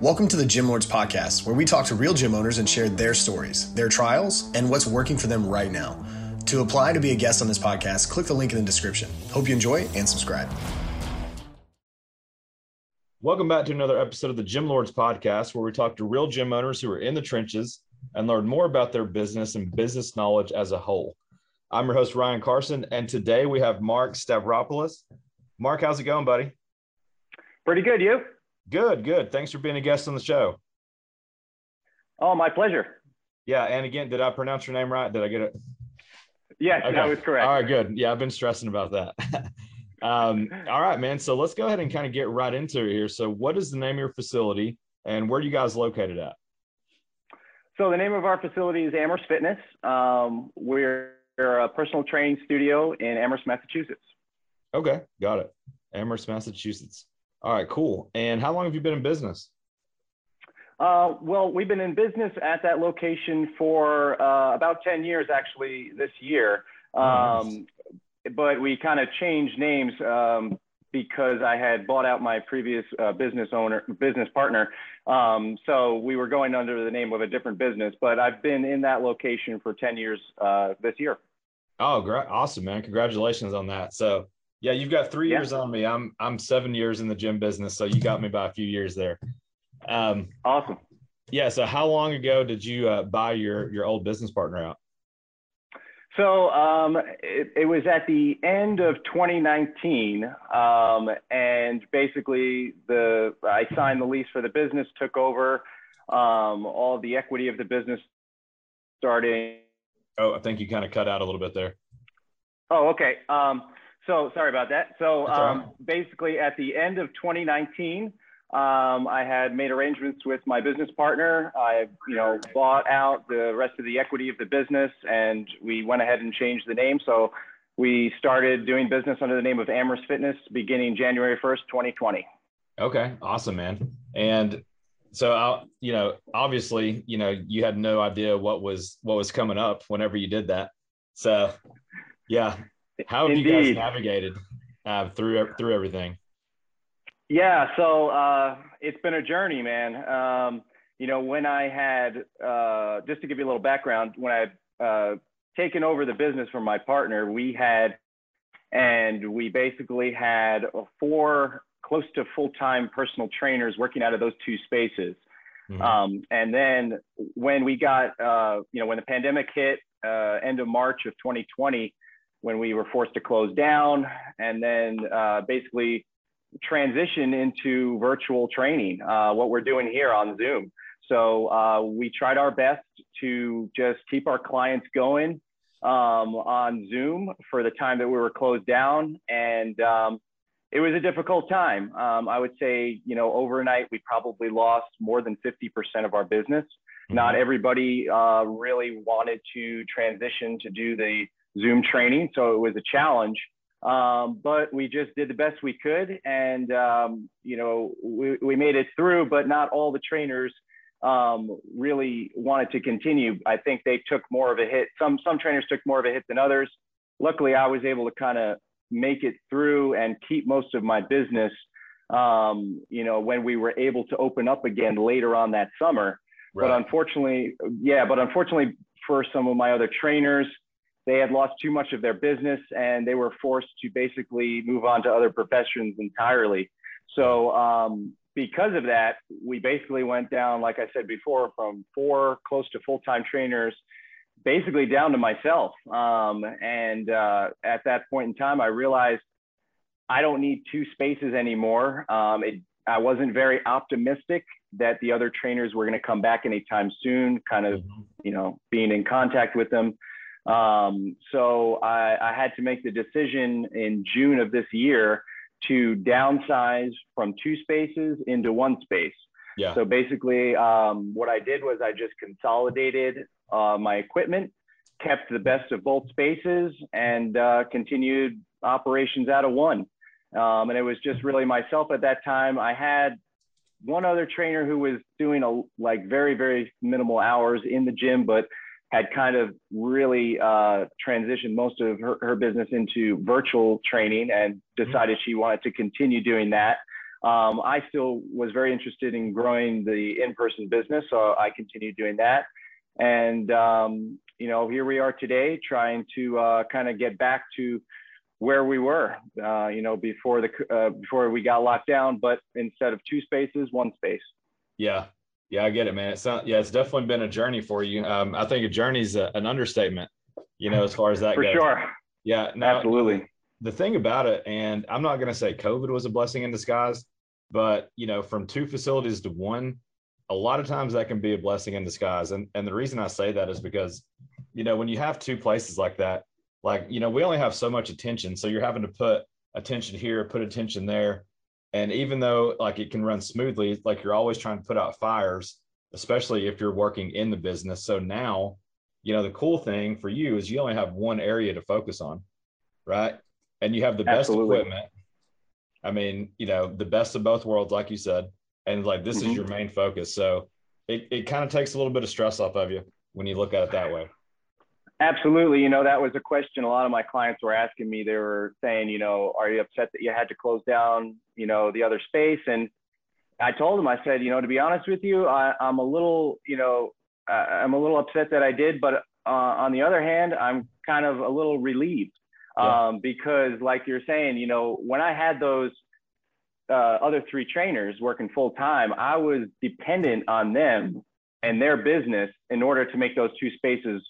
Welcome to the Gym Lords Podcast, where we talk to real gym owners and share their stories, their trials, and what's working for them right now. To apply to be a guest on this podcast, click the link in the description. Hope you enjoy and subscribe. Welcome back to another episode of the Gym Lords Podcast, where we talk to real gym owners who are in the trenches and learn more about their business and business knowledge as a whole. I'm your host, Ryan Carson, and today we have Mark Stavropulos. Mark, how's it going, buddy? Pretty good, you? Good, good. Thanks for being a guest on the show. Oh, my pleasure. Yeah, and again, did I pronounce your name right? Did I get it? Yes, okay. that was correct. All right, good. Yeah, I've been stressing about that. um, all right, man. So let's go ahead and kind of get right into it here. So, what is the name of your facility, and where are you guys located at? So, the name of our facility is Amherst Fitness. Um, we're a personal training studio in Amherst, Massachusetts. Okay, got it. Amherst, Massachusetts. All right, cool. And how long have you been in business? Uh, well, we've been in business at that location for uh, about 10 years, actually, this year. Um, nice. But we kind of changed names um, because I had bought out my previous uh, business owner, business partner. Um, so we were going under the name of a different business. But I've been in that location for 10 years uh, this year. Oh, great! Awesome, man! Congratulations on that. So yeah, you've got three yeah. years on me. I'm I'm seven years in the gym business, so you got me by a few years there. Um, awesome. Yeah. So how long ago did you uh, buy your your old business partner out? So um, it, it, was at the end of 2019, um, and basically the I signed the lease for the business, took over um, all the equity of the business, starting. Oh, I think you kind of cut out a little bit there. Oh, okay. Um, so sorry about that. So um, basically, at the end of 2019, um, I had made arrangements with my business partner. I, you know, bought out the rest of the equity of the business, and we went ahead and changed the name. So we started doing business under the name of Amherst Fitness beginning January 1st, 2020. Okay, awesome, man. And so, I, you know, obviously, you know, you had no idea what was what was coming up whenever you did that. So, yeah, how have Indeed. you guys navigated uh, through through everything? Yeah, so uh, it's been a journey, man. Um, you know, when I had uh, just to give you a little background, when I had uh, taken over the business from my partner, we had and we basically had four close to full-time personal trainers working out of those two spaces. Mm-hmm. Um, and then when we got, uh, you know, when the pandemic hit, uh, end of March of 2020, when we were forced to close down and then uh, basically transition into virtual training, uh, what we're doing here on Zoom. So uh, we tried our best to just keep our clients going um, on Zoom for the time that we were closed down. And um, it was a difficult time. Um, I would say, you know, overnight, we probably lost more than 50% of our business. Mm-hmm. Not everybody uh, really wanted to transition to do the Zoom training. So it was a challenge. Um, but we just did the best we could. And, um, you know, we, we made it through, but not all the trainers um, really wanted to continue. I think they took more of a hit. Some, some trainers took more of a hit than others. Luckily, I was able to kind of make it through and keep most of my business, um, you know, when we were able to open up again later on that summer. Right. But unfortunately, yeah, but unfortunately for some of my other trainers, they had lost too much of their business and they were forced to basically move on to other professions entirely. So, um, because of that, we basically went down, like I said before, from four close to full time trainers basically down to myself. Um, and uh, at that point in time, I realized I don't need two spaces anymore. Um, it, I wasn't very optimistic that the other trainers were going to come back anytime soon, kind of, mm-hmm. you know, being in contact with them. Um, so I, I had to make the decision in June of this year to downsize from two spaces into one space. Yeah. So basically, um, what I did was I just consolidated uh, my equipment, kept the best of both spaces, and uh, continued operations out of one. Um, and it was just really myself at that time. I had one other trainer who was doing a like very very minimal hours in the gym, but had kind of really uh, transitioned most of her, her business into virtual training and decided she wanted to continue doing that. um, I still was very interested in growing the in-person business, so I continued doing that. And um, you know, here we are today, trying to uh, kind of get back to where we were, uh, you know, before the uh, before we got locked down. But instead of two spaces, one space. Yeah, yeah, I get it, man. It's not, yeah, it's definitely been a journey for you. Um, I think a journey is a, an understatement, you know, as far as that for goes. sure. Yeah, now, absolutely. The thing about it, and I'm not going to say COVID was a blessing in disguise, but you know, from two facilities to one, a lot of times that can be a blessing in disguise. And and the reason I say that is because, you know, when you have two places like that, like you know, we only have so much attention, so you're having to put attention here, put attention there, and even though like it can run smoothly, like you're always trying to put out fires, especially if you're working in the business. So now, you know, the cool thing for you is you only have one area to focus on, right? And you have the best equipment. I mean, you know, the best of both worlds, like you said, and like this Mhm. is your main focus. So it, it kind of takes a little bit of stress off of you when you look at it that way. Absolutely. You know, that was a question a lot of my clients were asking me. They were saying, you know, are you upset that you had to close down, you know, the other space? And I told them, I said, you know, to be honest with you, I, I'm a little, you know, uh, I'm a little upset that I did, but uh, on the other hand, I'm kind of a little relieved Yeah. um, because, like you're saying, you know, when I had those uh, other three trainers working full time, I was dependent on them and their business in order to make those two spaces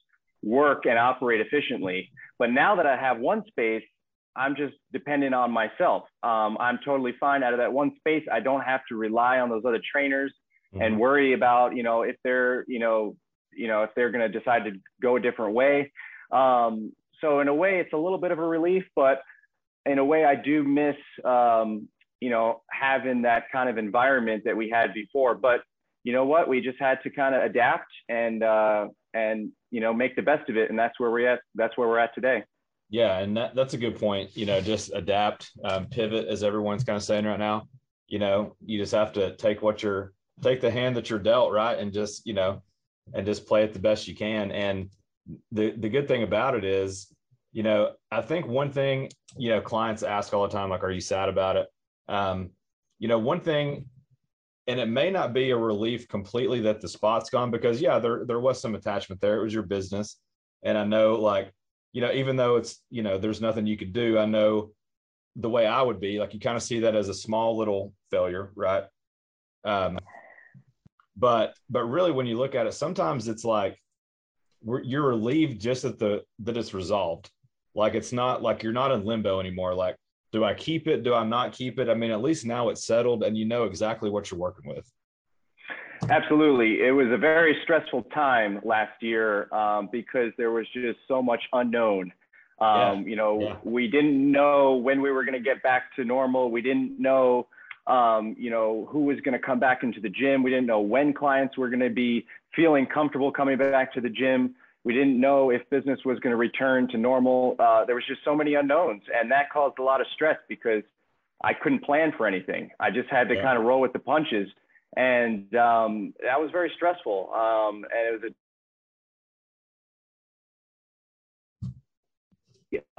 work and operate efficiently. But now that I have one space, I'm just dependent on myself. Um, I'm totally fine out of that one space. I don't have to rely on those other trainers and Mhm. worry about, you know, if they're, you know, you know, if they're going to decide to go a different way. Um, so in a way, it's a little bit of a relief, but in a way, I do miss, um, you know, having that kind of environment that we had before. But you know what? We just had to kind of adapt and uh, and you know make the best of it, and that's where we're at. That's where we're at today. Yeah, and that, that's a good point. You know, just adapt, um, pivot, as everyone's kind of saying right now. You know, you just have to take what you're take the hand that you're dealt, right, and just you know, and just play it the best you can. And the the good thing about it is, you know, I think one thing you know clients ask all the time, like, "Are you sad about it?" Um, you know, one thing, and it may not be a relief completely that the spot's gone because yeah, there there was some attachment there. It was your business, and I know like you know, even though it's, you know, there's nothing you could do, I know the way I would be, like you kind of see that as a small little failure, right? Um, but but really when you look at it, sometimes it's like you're relieved just that the that it's resolved. Like it's not like you're not in limbo anymore. Like, do I keep it? Do I not keep it? I mean, at least now it's settled and you know exactly what you're working with. Absolutely. It was a very stressful time last year um, because there was just so much unknown. Um, You know, yeah. we didn't know when we were going to get back to normal. We didn't know, um, you know, who was going to come back into the gym. We didn't know when clients were going to be feeling comfortable coming back to the gym. We didn't know if business was going to return to normal. Uh, there was just so many unknowns, and that caused a lot of stress because I couldn't plan for anything. I just had to Yeah. kind of roll with the punches and um, that was very stressful. Um, and it was a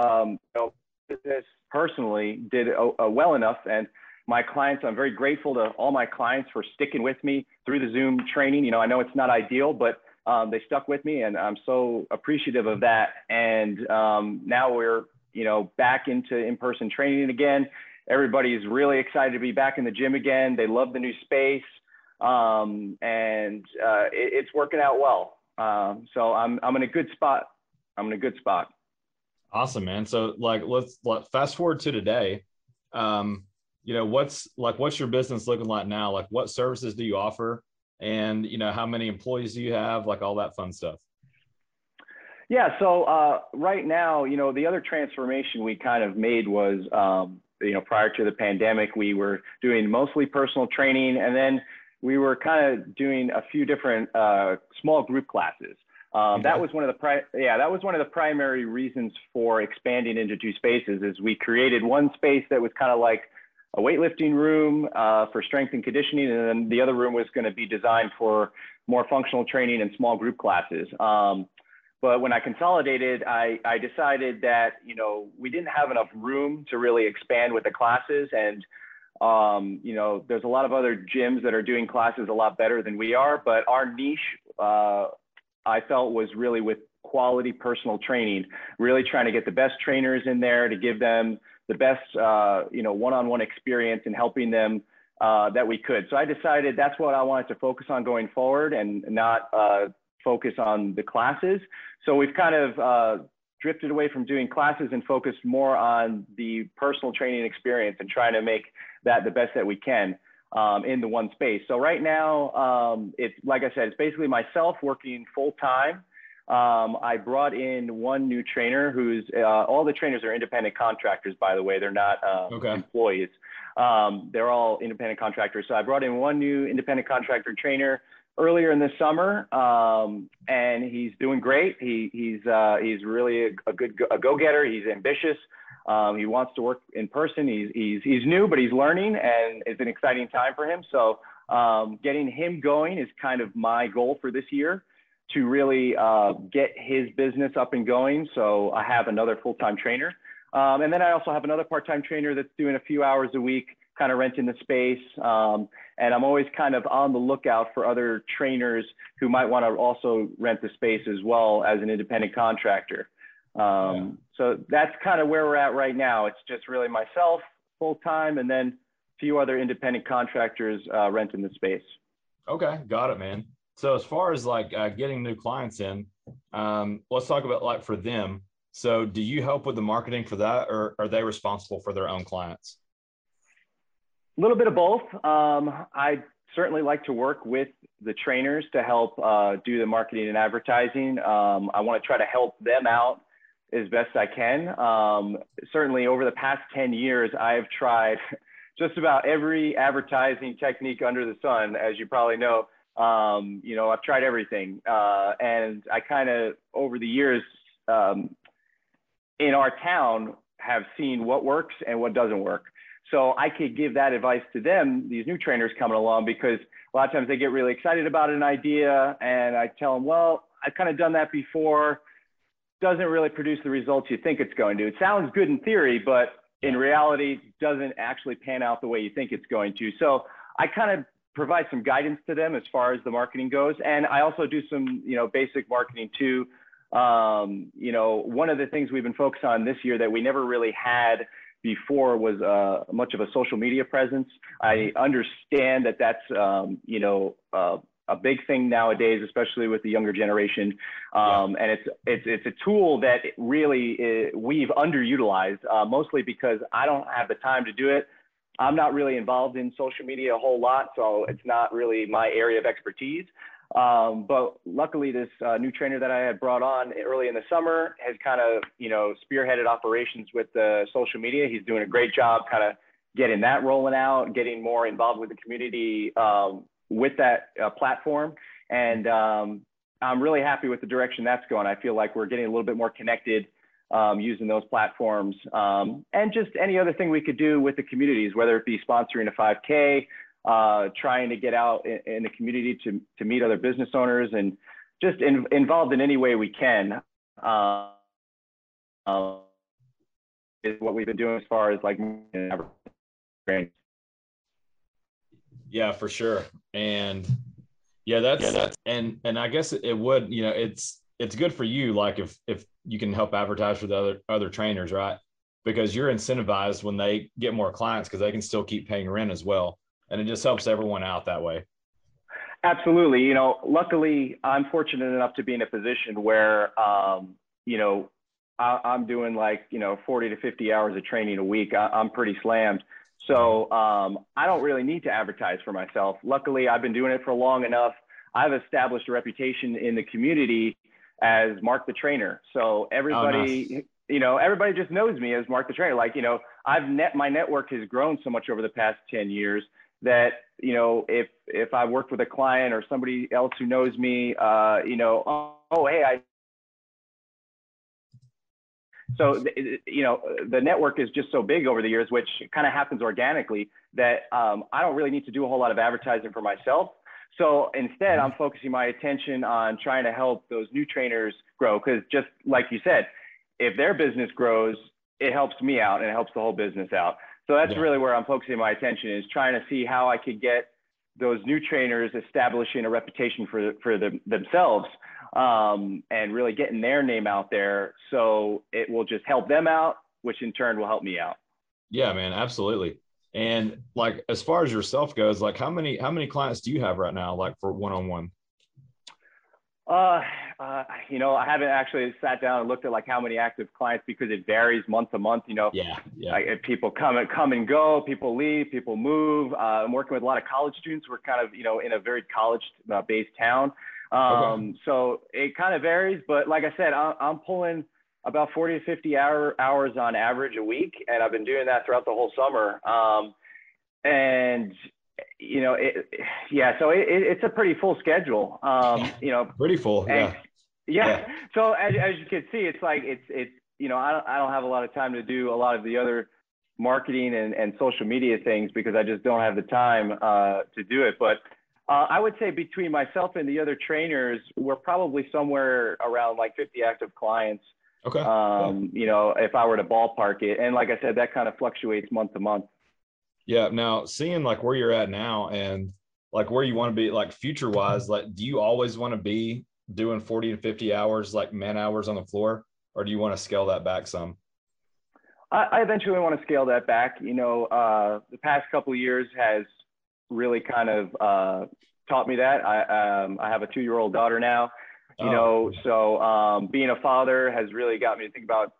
um, you know, business personally did uh, uh, well enough, and my clients. I'm very grateful to all my clients for sticking with me through the Zoom training. You know, I know it's not ideal, but um, they stuck with me, and I'm so appreciative of that. And um, now we're you know back into in-person training again everybody's really excited to be back in the gym again. They love the new space, um, and uh, it, it's working out well. Um, so I'm I'm in a good spot. I'm in a good spot. Awesome, man. So like let's let, fast forward to today. Um, you know, what's like what's your business looking like now? Like what services do you offer? And you know, how many employees do you have? Like all that fun stuff. Yeah. So uh, right now, you know, the other transformation we kind of made was, um, you know, prior to the pandemic, we were doing mostly personal training, and then we were kind of doing a few different uh, small group classes. Um, that was one of the pri- yeah that was one of the primary reasons for expanding into two spaces is we created one space that was kind of like a weightlifting room uh, for strength and conditioning, and then the other room was going to be designed for more functional training and small group classes. Um, but when I consolidated, I, I decided that you know we didn't have enough room to really expand with the classes, and Um, you know, there's a lot of other gyms that are doing classes a lot better than we are, but our niche, uh, I felt was really with quality personal training, really trying to get the best trainers in there to give them the best, uh, you know, one-on-one experience and helping them uh, that we could. So I decided that's what I wanted to focus on going forward and not uh, focus on the classes. So we've kind of uh, drifted away from doing classes and focused more on the personal training experience and trying to make that the best that we can um, in the one space. So right now, um, it's like I said, it's basically myself working full time. Um, I brought in one new trainer who's uh, all the trainers are independent contractors, by the way. They're not uh, okay. employees. Um, they're all independent contractors. So I brought in one new independent contractor trainer earlier in the summer, um, and he's doing great. He, he's uh, he's really a, a good a go-getter. He's ambitious. Um, he wants to work in person. He's he's he's new, but he's learning, and it's an exciting time for him. So um, getting him going is kind of my goal for this year to really uh, get his business up and going. So I have another full-time trainer. Um, and then I also have another part-time trainer that's doing a few hours a week kind of renting the space. Um, and I'm always kind of on the lookout for other trainers who might want to also rent the space as well as an independent contractor. Um, yeah. So that's kind of where we're at right now. It's just really myself full time and then a few other independent contractors uh, renting the space. Okay, got it, man. So as far as like uh, getting new clients in, um, let's talk about like for them. So do you help with the marketing for that, or are they responsible for their own clients? A little bit of both. Um, I certainly like to work with the trainers to help uh, do the marketing and advertising. Um, I want to try to help them out as best I can. Um, certainly, over the past 10 years, I've tried just about every advertising technique under the sun, as you probably know. Um, you know, I've tried everything. Uh, and I kind of, over the years, um, in our town, have seen what works and what doesn't work. So I could give that advice to them, these new trainers coming along, because a lot of times they get really excited about an idea and I tell them, well, I've kind of done that before. Doesn't really produce the results you think it's going to. It sounds good in theory, but in reality doesn't actually pan out the way you think it's going to. So I kind of provide some guidance to them as far as the marketing goes. And I also do some, you know, basic marketing too. Um, you know, one of the things we've been focused on this year that we never really had before was uh, much of a social media presence. I understand that that's um, you know uh, a big thing nowadays, especially with the younger generation, um, yeah. and it's it's it's a tool that really is, uh, we've underutilized, uh, mostly because I don't have the time to do it. I'm not really involved in social media a whole lot, so it's not really my area of expertise. Um, but luckily, this uh, new trainer that I had brought on early in the summer has kind of, you know, spearheaded operations with the social media. He's doing a great job kind of getting that rolling out, getting more involved with the community um, with that uh, platform. And um, I'm really happy with the direction that's going. I feel like we're getting a little bit more connected um, using those platforms um, and just any other thing we could do with the communities, whether it be sponsoring a 5K, uh, trying to get out in, in, the community to, to meet other business owners and just in, involved in any way we can. Uh, uh, is what we've been doing as far as like yeah for sure and yeah that's, yeah, that's and and i guess it would you know it's it's good for you like if if you can help advertise the other other trainers right because you're incentivized when they get more clients because they can still keep paying rent as well and it just helps everyone out that way. Absolutely. You know, luckily, I'm fortunate enough to be in a position where, um, you know, I, am doing like, you know, 40 to 50 hours of training a week. I, am pretty slammed. So um, I don't really need to advertise for myself. Luckily, I've been doing it for long enough. I've established a reputation in the community as Mark the Trainer. So everybody, oh, nice. you know, everybody just knows me as Mark the Trainer. Like, you know, I've net my network has grown so much over the past 10 years that you know if if I worked with a client or somebody else who knows me, uh, you know, oh, oh hey, I. So you know the network is just so big over the years, which kind of happens organically that um, I don't really need to do a whole lot of advertising for myself. So instead, I'm focusing my attention on trying to help those new trainers grow. Because just like you said, if their business grows, it helps me out and it helps the whole business out. So that's Yeah. really where I'm focusing my attention is trying to see how I could get those new trainers establishing a reputation for for them, themselves um, and really getting their name out there. So it will just help them out, which in turn will help me out. Yeah, man, absolutely. And like as far as yourself goes, like how many how many clients do you have right now, like for one on one? Uh, uh, you know, I haven't actually sat down and looked at like how many active clients because it varies month to month. You know, Yeah, yeah, like, people come and come and go, people leave, people move. Uh, I'm working with a lot of college students. We're kind of you know in a very college-based town, um, so it kind of varies. But like I said, I, I'm pulling about 40 to 50 hour, hours on average a week, and I've been doing that throughout the whole summer. Um, and you know, it, yeah, so it, it, it's a pretty full schedule. Um, you know, pretty full. and Yeah, yeah. Yeah. So as, as you can see, it's like it's it's you know I don't I don't have a lot of time to do a lot of the other marketing and, and social media things because I just don't have the time uh, to do it. But uh, I would say between myself and the other trainers, we're probably somewhere around like 50 active clients. Okay. Um, you know, if I were to ballpark it, and like I said, that kind of fluctuates month to month. Yeah. Now, seeing like where you're at now and like where you want to be, like future wise, like do you always want to be doing 40 to 50 hours, like man hours on the floor, or do you want to scale that back some? I, I eventually want to scale that back. You know, uh, the past couple of years has really kind of uh, taught me that. I, um, I have a two-year-old daughter now. You Oh. know, so um, being a father has really got me to think about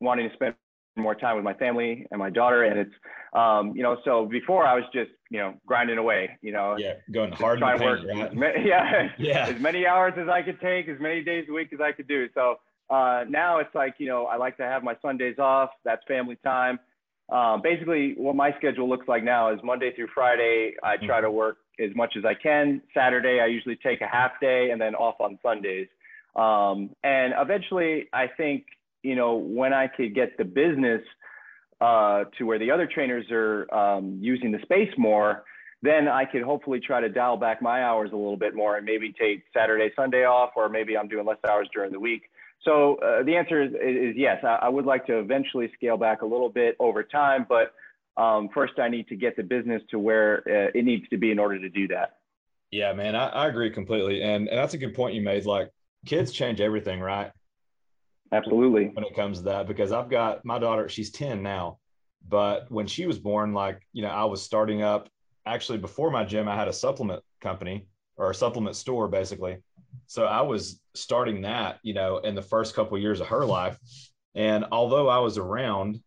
wanting to spend more time with my family and my daughter. And it's, um, you know, so before I was just, you know, grinding away. You know, Yeah, going hard in trying to work. right? yeah, Yeah. as many hours as I could take, as many days a week as I could do. So uh, now it's like, you know, I like to have my Sundays off. That's family time. Um, basically, what my schedule looks like now is Monday through Friday. I try to work as much as I can. Saturday, I usually take a half day and then off on Sundays. Um, and eventually, I think, you know, when I could get the business uh, to where the other trainers are um, using the space more, then I could hopefully try to dial back my hours a little bit more and maybe take Saturday, Sunday off, or maybe I'm doing less hours during the week. So uh, the answer is, is yes. I, I would like to eventually scale back a little bit over time, but um, first I need to get the business to where uh, it needs to be in order to do that. Yeah, man, I, I agree completely. And, and that's a good point you made. Like kids change everything, right? Absolutely. when it comes to that because I've got my daughter, she's 10 now. But when she was born, like, you know, I was starting up actually before my gym, I had a supplement company or a supplement store basically. So I was starting that, you know, in the first couple of years of her life. And although I was around,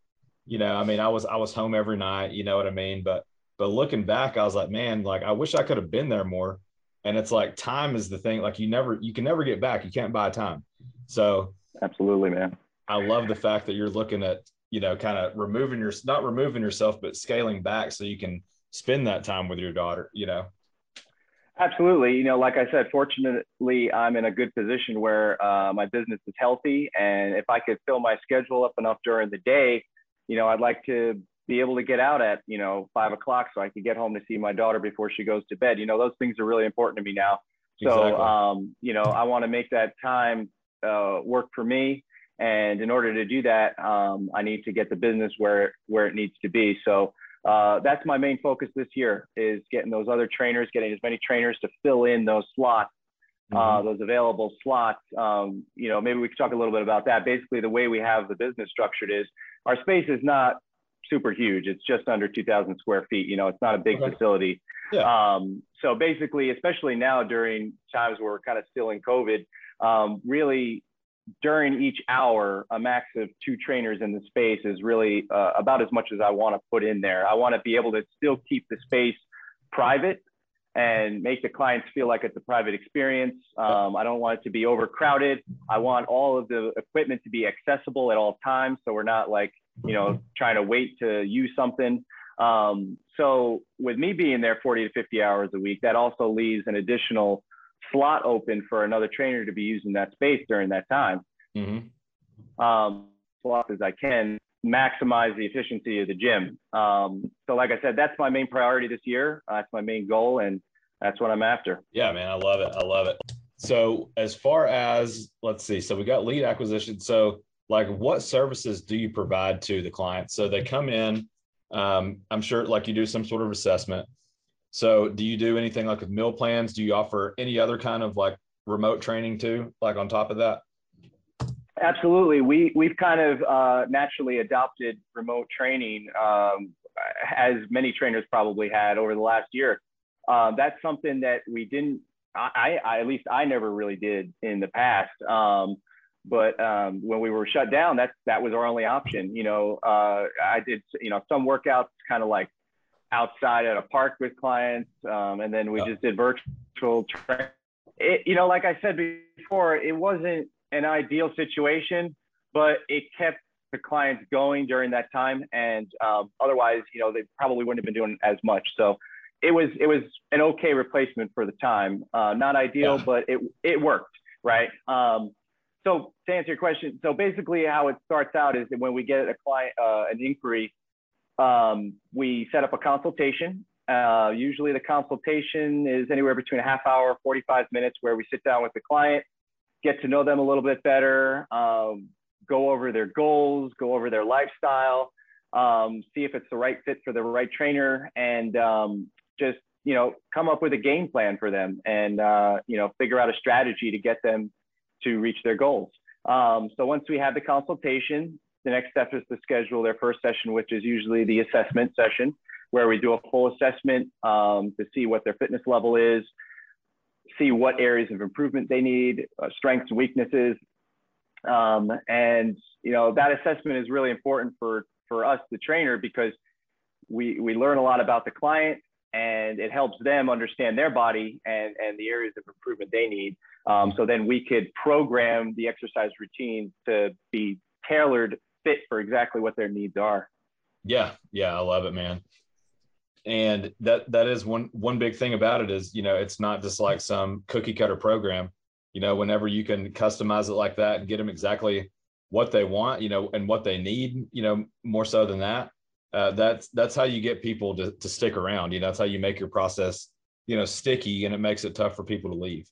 you know, I mean, I was I was home every night, you know what I mean? But but looking back, I was like, man, like I wish I could have been there more. And it's like time is the thing, like you never you can never get back. You can't buy time. So Absolutely, man. I love the fact that you're looking at, you know, kind of removing your, not removing yourself, but scaling back so you can spend that time with your daughter, you know? Absolutely. You know, like I said, fortunately, I'm in a good position where uh, my business is healthy. And if I could fill my schedule up enough during the day, you know, I'd like to be able to get out at, you know, five o'clock so I could get home to see my daughter before she goes to bed. You know, those things are really important to me now. So, Exactly. um, you know, I want to make that time uh, work for me. And in order to do that, um, I need to get the business where, where it needs to be. So, uh, that's my main focus this year is getting those other trainers, getting as many trainers to fill in those slots, uh, Mhm. those available slots. Um, you know, maybe we could talk a little bit about that. Basically, the way we have the business structured is our space is not super huge. It's just under 2,000 square feet. You know, it's not a big Okay. facility. Yeah. Um, so basically, especially now during times where we're kind of still in COVID, um, really during each hour, a max of two trainers in the space is really uh, about as much as I want to put in there. I want to be able to still keep the space private and make the clients feel like it's a private experience. Um, I don't want it to be overcrowded. I want all of the equipment to be accessible at all times. So we're not like, you know, trying to wait to use something. Um, so with me being there 40 to 50 hours a week, that also leaves an additional slot open for another trainer to be using that space during that time. Mhm. Um, slots as I can maximize the efficiency of the gym. Um, so like I said, that's my main priority this year. Uh, that's my main goal. And that's what I'm after. Yeah, man. I love it. I love it. So as far as, let's see, so we got lead acquisition. So like what services do you provide to the client? So they come in, Um, I'm sure like you do some sort of assessment. So do you do anything like with meal plans? Do you offer any other kind of like remote training too, like on top of that? Absolutely. We, we've kind of uh, naturally adopted remote training, um, as many trainers probably had over the last year. Uh, that's something that we didn't, I, I, at least I never really did in the past. Um, but um, when we were shut down, that that was our only option. You know, uh, I did, you know, some workouts kind of like outside at a park with clients, um, and then we just did virtual training. It, you know, like I said before, it wasn't an ideal situation, but it kept the clients going during that time. And um, otherwise, you know, they probably wouldn't have been doing as much. So it was it was an okay replacement for the time. Uh, not ideal, yeah. but it it worked, right? Um, so to answer your question, so basically how it starts out is that when we get a client uh, an inquiry, um, we set up a consultation. Uh, usually the consultation is anywhere between a half hour, 45 minutes, where we sit down with the client, get to know them a little bit better, um, go over their goals, go over their lifestyle, um, see if it's the right fit for the right trainer, and um, just you know come up with a game plan for them, and uh, you know figure out a strategy to get them to reach their goals. Um, so once we have the consultation, the next step is to schedule their first session, which is usually the assessment session, where we do a full assessment um, to see what their fitness level is, see what areas of improvement they need, uh, strengths weaknesses. Um, and you know that assessment is really important for for us, the trainer, because we we learn a lot about the client and it helps them understand their body and and the areas of improvement they need. Um, so then we could program the exercise routine to be tailored fit for exactly what their needs are. Yeah, yeah, I love it, man. And that that is one one big thing about it is you know it's not just like some cookie cutter program. You know whenever you can customize it like that and get them exactly what they want you know and what they need you know more so than that uh, that's that's how you get people to, to stick around. You know that's how you make your process you know sticky and it makes it tough for people to leave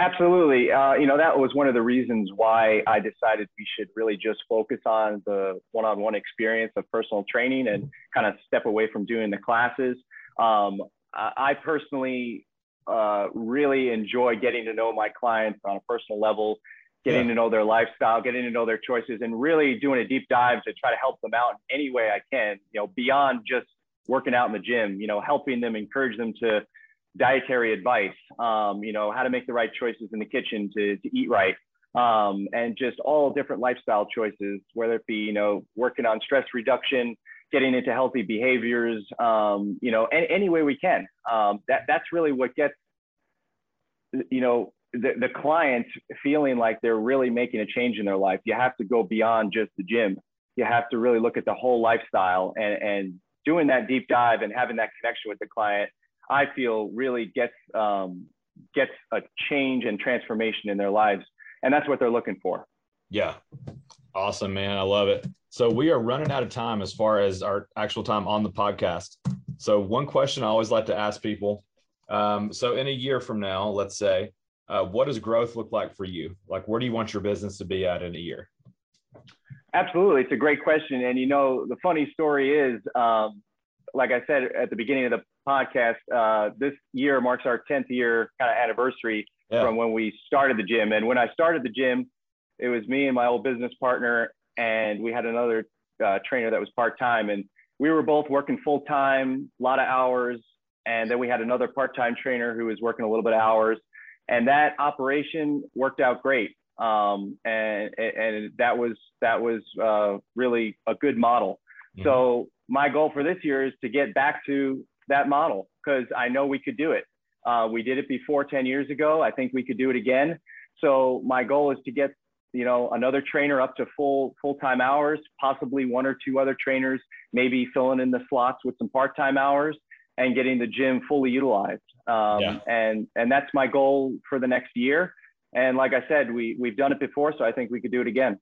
Absolutely. Uh, you know, that was one of the reasons why I decided we should really just focus on the one on one experience of personal training and kind of step away from doing the classes. Um, I personally uh, really enjoy getting to know my clients on a personal level, getting yeah. to know their lifestyle, getting to know their choices, and really doing a deep dive to try to help them out in any way I can, you know, beyond just working out in the gym, you know, helping them, encourage them to dietary advice, um, you know, how to make the right choices in the kitchen to, to eat right, um, and just all different lifestyle choices, whether it be, you know, working on stress reduction, getting into healthy behaviors, um, you know, any, any way we can. Um, that, that's really what gets, you know, the, the client feeling like they're really making a change in their life. You have to go beyond just the gym. You have to really look at the whole lifestyle and, and doing that deep dive and having that connection with the client I feel really gets um, gets a change and transformation in their lives, and that's what they're looking for. Yeah, awesome, man. I love it. So we are running out of time as far as our actual time on the podcast. So one question I always like to ask people. Um, so in a year from now, let's say, uh, what does growth look like for you? Like, where do you want your business to be at in a year? Absolutely, it's a great question. And you know, the funny story is, um, like I said at the beginning of the podcast, uh, this year marks our 10th year kind of anniversary yeah. from when we started the gym. And when I started the gym, it was me and my old business partner, and we had another uh, trainer that was part time. And we were both working full time, a lot of hours. And then we had another part time trainer who was working a little bit of hours. And that operation worked out great. Um, and, and that was, that was uh, really a good model. Mm-hmm. So my goal for this year is to get back to that model because I know we could do it. Uh, we did it before 10 years ago. I think we could do it again. So my goal is to get you know another trainer up to full full-time hours possibly one or two other trainers maybe filling in the slots with some part-time hours and getting the gym fully utilized um, yeah. and and that's my goal for the next year and like i said we we've done it before so i think we could do it again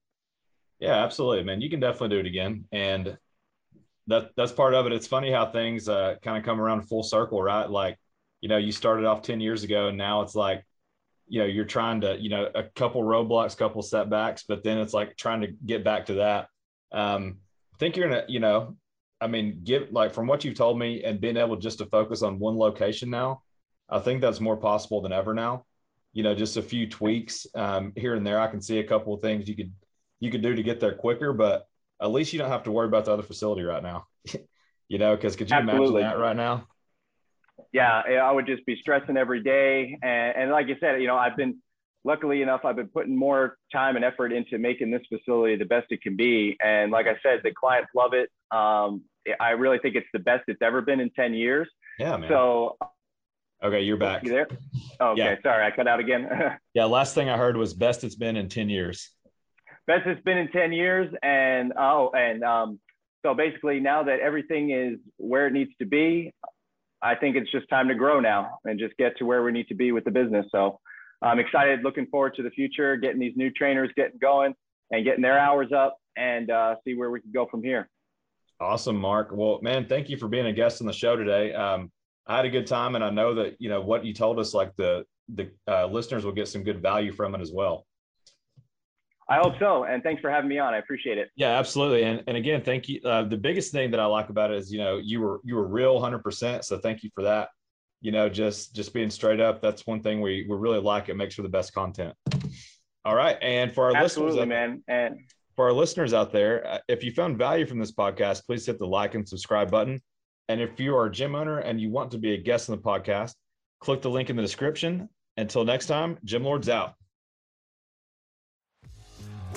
yeah absolutely man you can definitely do it again and that that's part of it. It's funny how things uh, kind of come around full circle, right? Like, you know, you started off 10 years ago and now it's like, you know, you're trying to, you know, a couple roadblocks, couple setbacks, but then it's like trying to get back to that. Um, I think you're gonna, you know, I mean, give like from what you've told me and being able just to focus on one location now, I think that's more possible than ever now. You know, just a few tweaks um, here and there. I can see a couple of things you could you could do to get there quicker, but at least you don't have to worry about the other facility right now. you know, because could you Absolutely. imagine that right now? Yeah, I would just be stressing every day, and, and like you said, you know, I've been luckily enough, I've been putting more time and effort into making this facility the best it can be. And like I said, the clients love it. Um, I really think it's the best it's ever been in 10 years. Yeah, man. So, okay, you're back. You there? okay, yeah. sorry, I cut out again. yeah, last thing I heard was best it's been in 10 years. Best it's been in 10 years. And oh, and um, so basically now that everything is where it needs to be, I think it's just time to grow now and just get to where we need to be with the business. So I'm excited, looking forward to the future, getting these new trainers getting going and getting their hours up and uh, see where we can go from here. Awesome, Mark. Well, man, thank you for being a guest on the show today. Um, I had a good time, and I know that you know what you told us. Like the the uh, listeners will get some good value from it as well. I hope so, and thanks for having me on. I appreciate it. Yeah, absolutely. And and again, thank you. Uh, the biggest thing that I like about it is you know you were you were real, hundred percent. So thank you for that you know, just just being straight up. That's one thing we we really like. It makes for the best content. All right, and for our Absolutely, listeners, man, and for our listeners out there, uh, if you found value from this podcast, please hit the like and subscribe button. And if you are a gym owner and you want to be a guest on the podcast, click the link in the description. Until next time, Gym Lords out.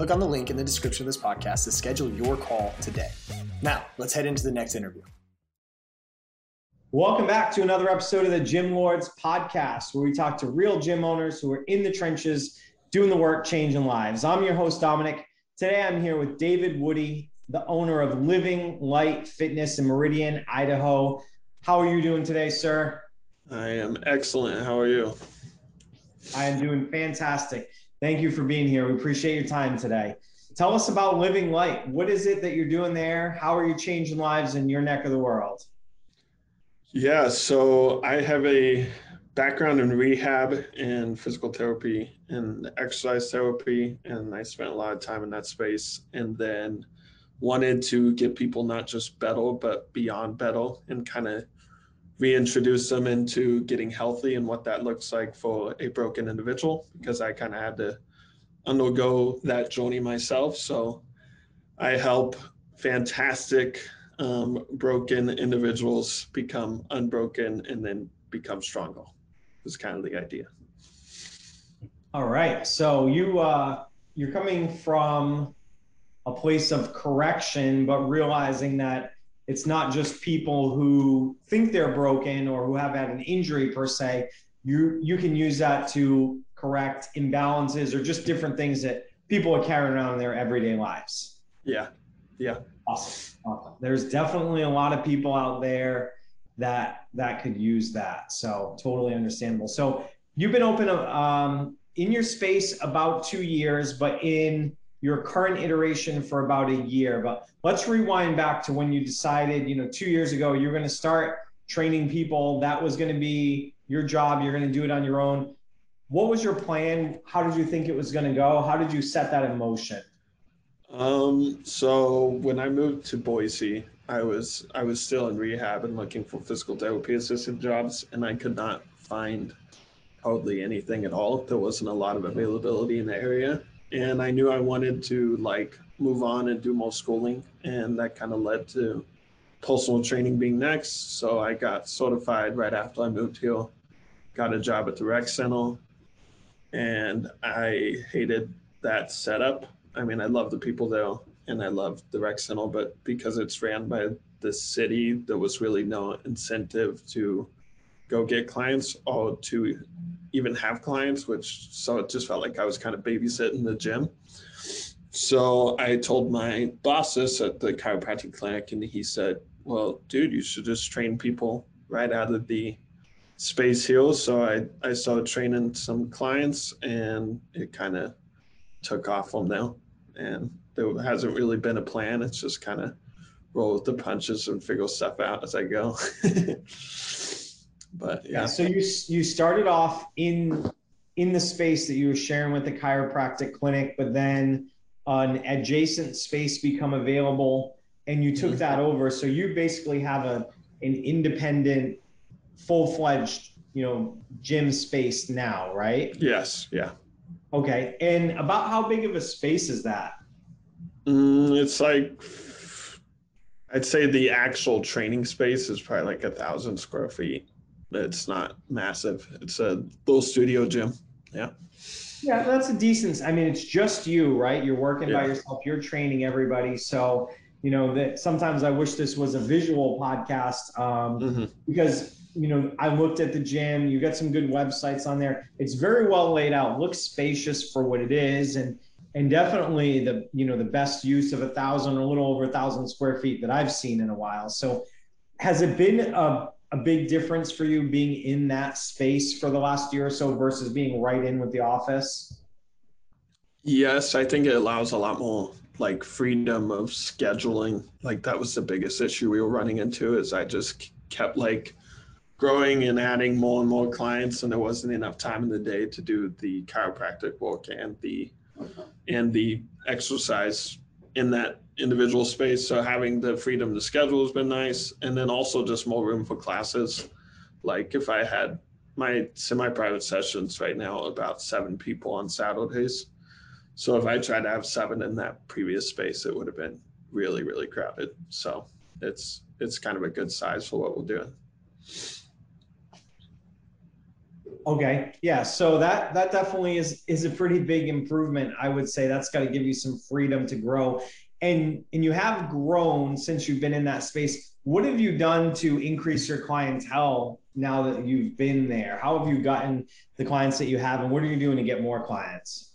Click on the link in the description of this podcast to schedule your call today. Now, let's head into the next interview. Welcome back to another episode of the Gym Lords podcast, where we talk to real gym owners who are in the trenches, doing the work, changing lives. I'm your host, Dominic. Today I'm here with David Woody, the owner of Living Light Fitness in Meridian, Idaho. How are you doing today, sir? I am excellent. How are you? I am doing fantastic. Thank you for being here. We appreciate your time today. Tell us about Living Light. What is it that you're doing there? How are you changing lives in your neck of the world? Yeah, so I have a background in rehab and physical therapy and exercise therapy, and I spent a lot of time in that space. And then wanted to get people not just better, but beyond better, and kind of reintroduce them into getting healthy and what that looks like for a broken individual, because I kind of had to undergo that journey myself. So I help fantastic um, broken individuals become unbroken and then become stronger. Is kind of the idea. All right. So you uh, you're coming from a place of correction, but realizing that it's not just people who think they're broken or who have had an injury per se. You you can use that to correct imbalances or just different things that people are carrying around in their everyday lives. Yeah. Yeah. Awesome. awesome. There's definitely a lot of people out there that that could use that. So totally understandable. So you've been open um, in your space about two years, but in your current iteration for about a year. But let's rewind back to when you decided, you know, two years ago, you're going to start training people. That was going to be your job. You're going to do it on your own. What was your plan? How did you think it was going to go? How did you set that in motion? Um, so when I moved to Boise, I was I was still in rehab and looking for physical therapy assistant jobs, and I could not find hardly anything at all. There wasn't a lot of availability in the area, and I knew I wanted to like move on and do more schooling, and that kind of led to personal training being next. So I got certified right after I moved here, got a job at the rec center, and I hated that setup I mean, I love the people there and I love the rec center, but because it's ran by the city, there was really no incentive to go get clients or to even have clients, which so it just felt like I was kind of babysitting the gym. so I told my boss this at the chiropractic clinic, and he said, "Well, dude, you should just train people right out of the space here." So I I started training some clients, and it kind of took off from there. And there hasn't really been a plan. It's just kind of roll with the punches and figure stuff out as I go. but yeah. So you you started off in in the space that you were sharing with the chiropractic clinic, but then an adjacent space become available and you took mm-hmm. that over. So you basically have a an independent, full-fledged, you know, gym space now, right? Yes. Yeah. Okay. And about how big of a space is that? Mm, it's like I'd say the actual training space is probably like a thousand square feet. It's not massive. It's a little studio gym. Yeah. Yeah, that's a decent. I mean, it's just you, right? You're working yeah. by yourself. You're training everybody. So, you know, that sometimes I wish this was a visual podcast um, mm-hmm. because you know I looked at the gym. You got some good websites on there. It's very well laid out. Looks spacious for what it is, and and definitely the you know the best use of a thousand, a little over a thousand square feet that I've seen in a while. So, has it been a a big difference for you being in that space for the last year or so versus being right in with the office? Yes, I think it allows a lot more like freedom of scheduling. Like that was the biggest issue we were running into is I just kept like growing and adding more and more clients and there wasn't enough time in the day to do the chiropractic work and the and the exercise in that individual space. So having the freedom to schedule has been nice. And then also just more room for classes. Like if I had my semi-private sessions right now, about seven people on Saturdays. So if I tried to have seven in that previous space, it would have been really, really crowded. So it's it's kind of a good size for what we're doing. Okay. Yeah. So that that definitely is is a pretty big improvement. I would say that's got to give you some freedom to grow and and you have grown since you've been in that space what have you done to increase your clientele now that you've been there how have you gotten the clients that you have and what are you doing to get more clients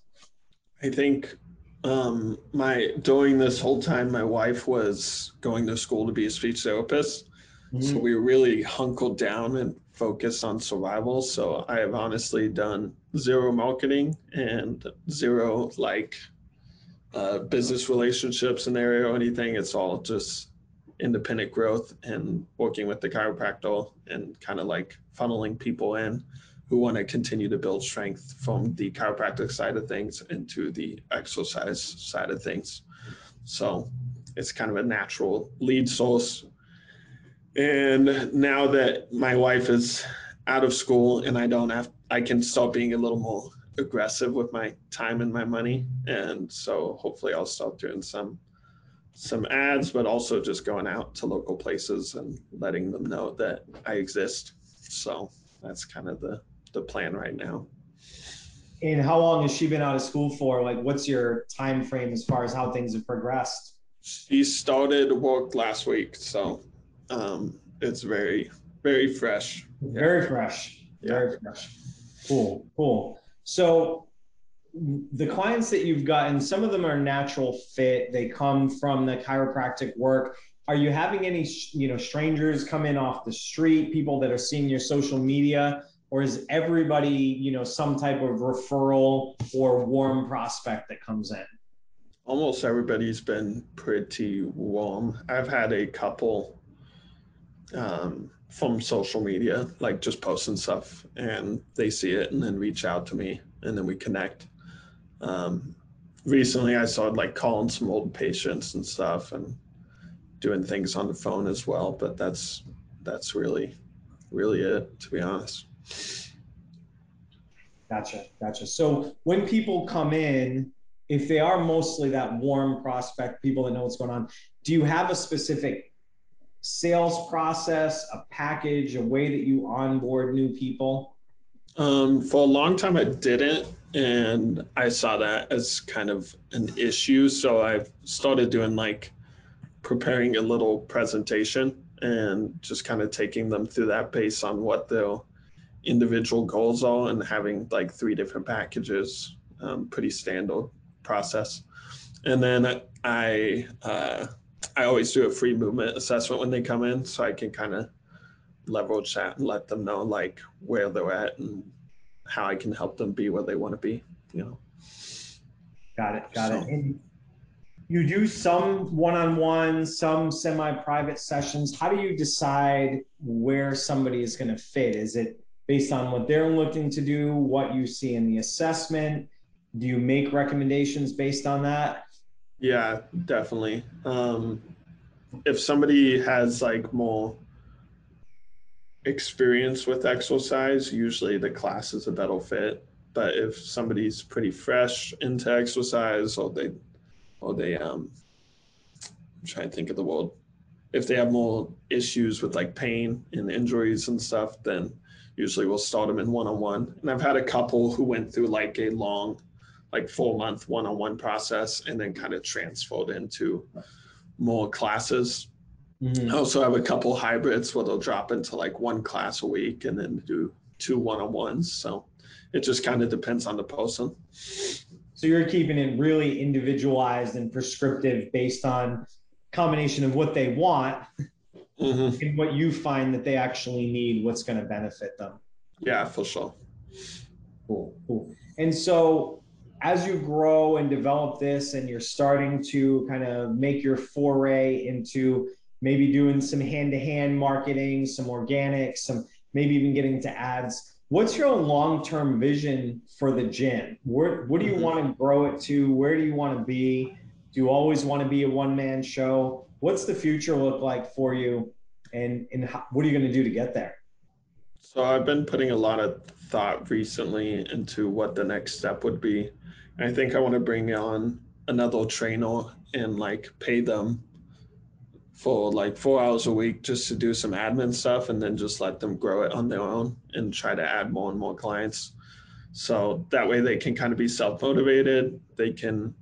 i think um, my during this whole time my wife was going to school to be a speech therapist mm-hmm. so we really hunkered down and focused on survival so i have honestly done zero marketing and zero like uh, business relationships in or anything. It's all just independent growth and working with the chiropractor and kind of like funneling people in who want to continue to build strength from the chiropractic side of things into the exercise side of things. So it's kind of a natural lead source. And now that my wife is out of school and I don't have, I can start being a little more aggressive with my time and my money. And so hopefully i'll start doing some some ads but also just going out to local places and letting them know that i exist. So that's kind of the the plan right now. And how long has she been out of school for? Like what's your time frame as far as how things have progressed? She started work last week so um it's very very fresh very yeah. fresh very yeah. fresh cool cool so the clients that you've gotten, some of them are natural fit. They come from the chiropractic work. Are you having any, you know, strangers come in off the street, people that are seeing your social media, or is everybody, you know, some type of referral or warm prospect that comes in? Almost everybody's been pretty warm. I've had a couple um, from social media, like just posting stuff, and they see it and then reach out to me, and then we connect. Um, recently, I started like calling some old patients and stuff, and doing things on the phone as well. But that's that's really really it, to be honest. Gotcha, gotcha. So when people come in, if they are mostly that warm prospect, people that know what's going on, do you have a specific sales process, a package, a way that you onboard new people? Um, for a long time, I didn't, and I saw that as kind of an issue. So I've started doing like preparing a little presentation and just kind of taking them through that based on what their individual goals are and having like three different packages. Um, pretty standard process. and then I uh, I always do a free movement assessment when they come in, so I can kind of leverage that and let them know like where they're at and how I can help them be where they want to be. You know. Got it. Got So- it. And you do some one-on-one, some semi-private sessions. How do you decide where somebody is going to fit? Is it based on what they're looking to do, what you see in the assessment? Do you make recommendations based on that? Yeah, definitely. Um, if somebody has like more experience with exercise, usually the class is a better fit. But if somebody's pretty fresh into exercise, or they, or they, um, I'm trying to think of the word. If they have more issues with like pain and injuries and stuff, then usually we'll start them in one on one. And I've had a couple who went through like a long like four month one on one process and then kind of transferred into more classes. Mhm. I also have a couple hybrids where they'll drop into like one class a week and then do two one on ones. So it just kind of depends on the person. So you're keeping it really individualized and prescriptive based on combination of what they want Mhm. and what you find that they actually need, what's going to benefit them. Yeah, for sure. Cool, cool. And so as you grow and develop this and you're starting to kind of make your foray into maybe doing some hand-to-hand marketing, some organic, some maybe even getting to ads, what's your long-term vision for the gym? Where, what do you Mhm. want to grow it to? Where do you want to be? Do you always want to be a one-man show? What's the future look like for you? And, and how, what are you going to do to get there? So I've been putting a lot of thought recently into what the next step would be. I think I want to bring on another trainer and like pay them for like four hours a week just to do some admin stuff and then just let them grow it on their own and try to add more and more clients. So that way they can kind of be self motivated. They can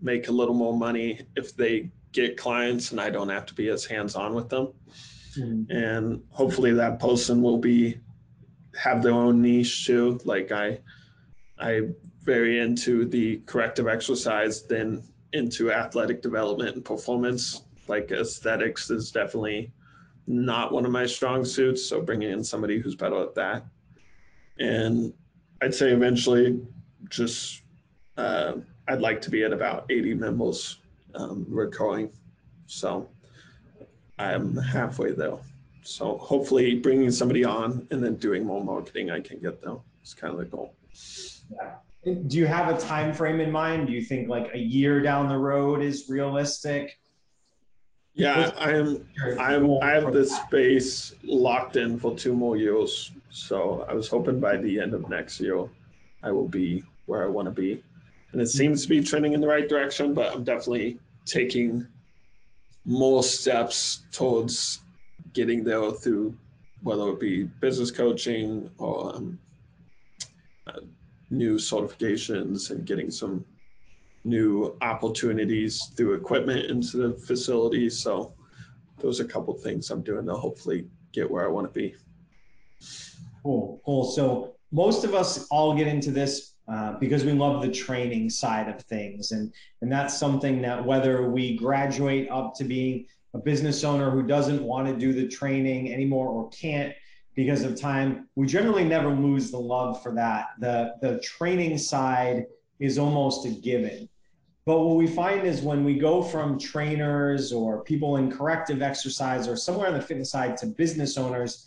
make a little more money if they get clients and I don't have to be as hands on with them hmm. and hopefully that person will be have their own niche too. Like i i very into the corrective exercise then into athletic development and performance. Like aesthetics is definitely not one of my strong suits so bringing in somebody who's better at that. And i'd say eventually just uh, i'd like to be at about 80 members um, recurring. So I'm halfway there. So hopefully bringing somebody on and then doing more marketing, I can get there. It's kind of the goal. Yeah. Do you have a time frame in mind? Do you think like a year down the road is realistic? Yeah, I'm I'm I have this space locked in for two more years. So I was hoping by the end of next year I will be where I want to be. And it seems to be trending in the right direction, but I'm definitely taking more steps towards getting there through whether it be business coaching or um, uh, new certifications and getting some new opportunities through equipment into the facility. So those are a couple things I'm doing to hopefully get where I want to be. Cool, cool. So most of us all get into this uh, because we love the training side of things, and and that's something that whether we graduate up to being a business owner who doesn't want to do the training anymore or can't because of time, we generally never lose the love for that. The the training side is almost a given. But what we find is when we go from trainers or people in corrective exercise or somewhere on the fitness side to business owners,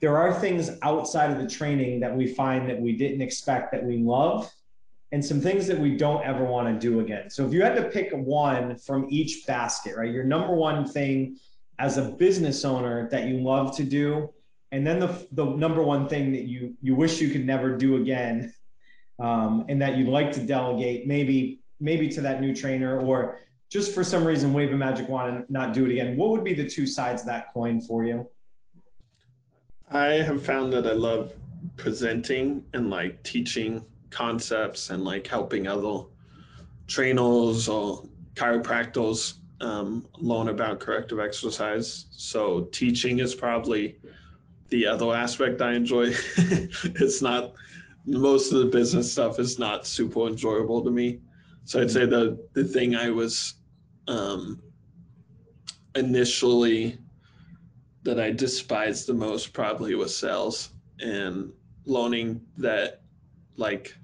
there are things outside of the training that we find that we didn't expect that we love and some things that we don't ever want to do again. So if you had to pick one from each basket, right? Your number one thing as a business owner that you love to do and then the, the number one thing that you you wish you could never do again um, and that you'd like to delegate maybe maybe to that new trainer or just for some reason wave a magic wand and not do it again what would be the two sides of that coin for you I have found that I love presenting and like teaching concepts and like helping other trainers or chiropractors um, learn about corrective exercise. So teaching is probably the other aspect I enjoy. it's not most of the business stuff is not super enjoyable to me. So I'd say the the thing I was um, initially that I despised the most probably was sales and learning that like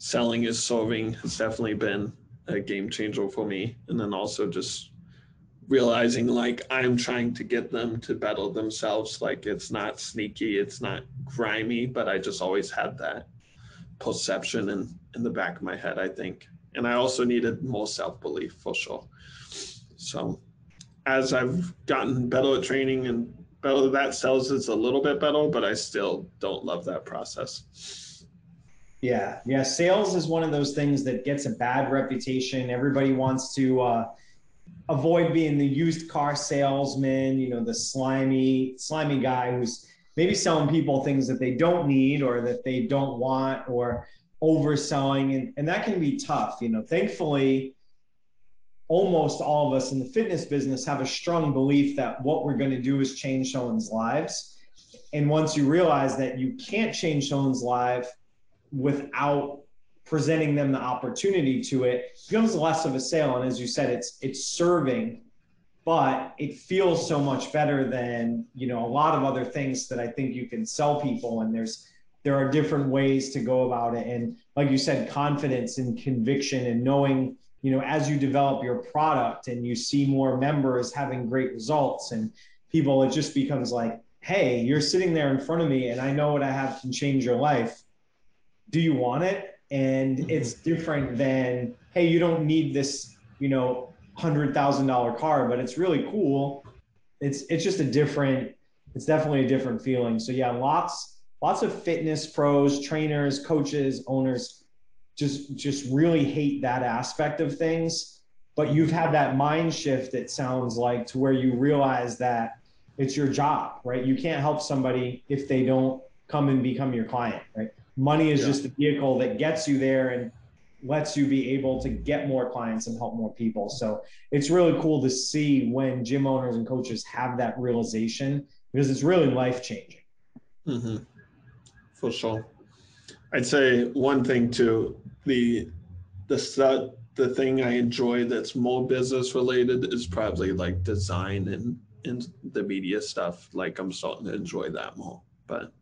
selling is solving has definitely been a game changer for me. And then also just realizing like I'm trying to get them to better themselves. Like it's not sneaky, it's not grimy, but I just always had that perception in, in the back of my head, I think. And I also needed more self belief for sure. So as I've gotten better at training and better that sells it's a little bit better, but I still don't love that process. Yeah, yeah. Sales is one of those things that gets a bad reputation. Everybody wants to uh, avoid being the used car salesman, you know, the slimy, slimy guy who's maybe selling people things that they don't need or that they don't want or overselling. And, and that can be tough. You know, thankfully, almost all of us in the fitness business have a strong belief that what we're going to do is change someone's lives. And once you realize that you can't change someone's life without presenting them the opportunity to it, becomes less of a sale. And as you said, it's it's serving, but it feels so much better than you know a lot of other things that I think you can sell people. And there's there are different ways to go about it. And like you said, confidence and conviction and knowing you know as you develop your product and you see more members having great results and people it just becomes like hey you're sitting there in front of me and i know what i have can change your life do you want it? And mm-hmm. it's different than hey you don't need this you know hundred thousand dollar car but it's really cool. It's it's just a different it's definitely a different feeling. So yeah lots lots of fitness pros trainers coaches owners just just really hate that aspect of things. But you've had that mind shift it sounds like to where you realize that it's your job right? You can't help somebody if they don't come and become your client right money is yeah. just a vehicle that gets you there and lets you be able to get more clients and help more people so it's really cool to see when gym owners and coaches have that realization because it's really life changing mm-hmm. for sure I'd say one thing too, the the stuff the thing I enjoy that's more business related is probably like design and and the media stuff. Like I'm starting to enjoy that more. But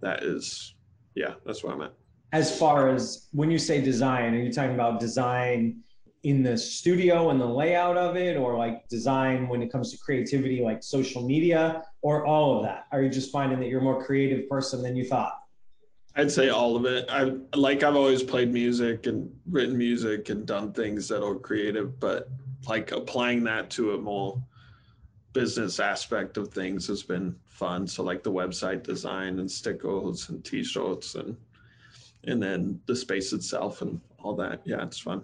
that is yeah, that's where I'm at. As far as when you say design, are you talking about design in the studio and the layout of it, or like design when it comes to creativity, like social media, or all of that? Are you just finding that you're a more creative person than you thought? I'd say all of it. I like I've always played music and written music and done things that are creative, but like applying that to a more business aspect of things has been fun. So like the website design and stickers and t-shirts and and then the space itself and all that. Yeah, it's fun.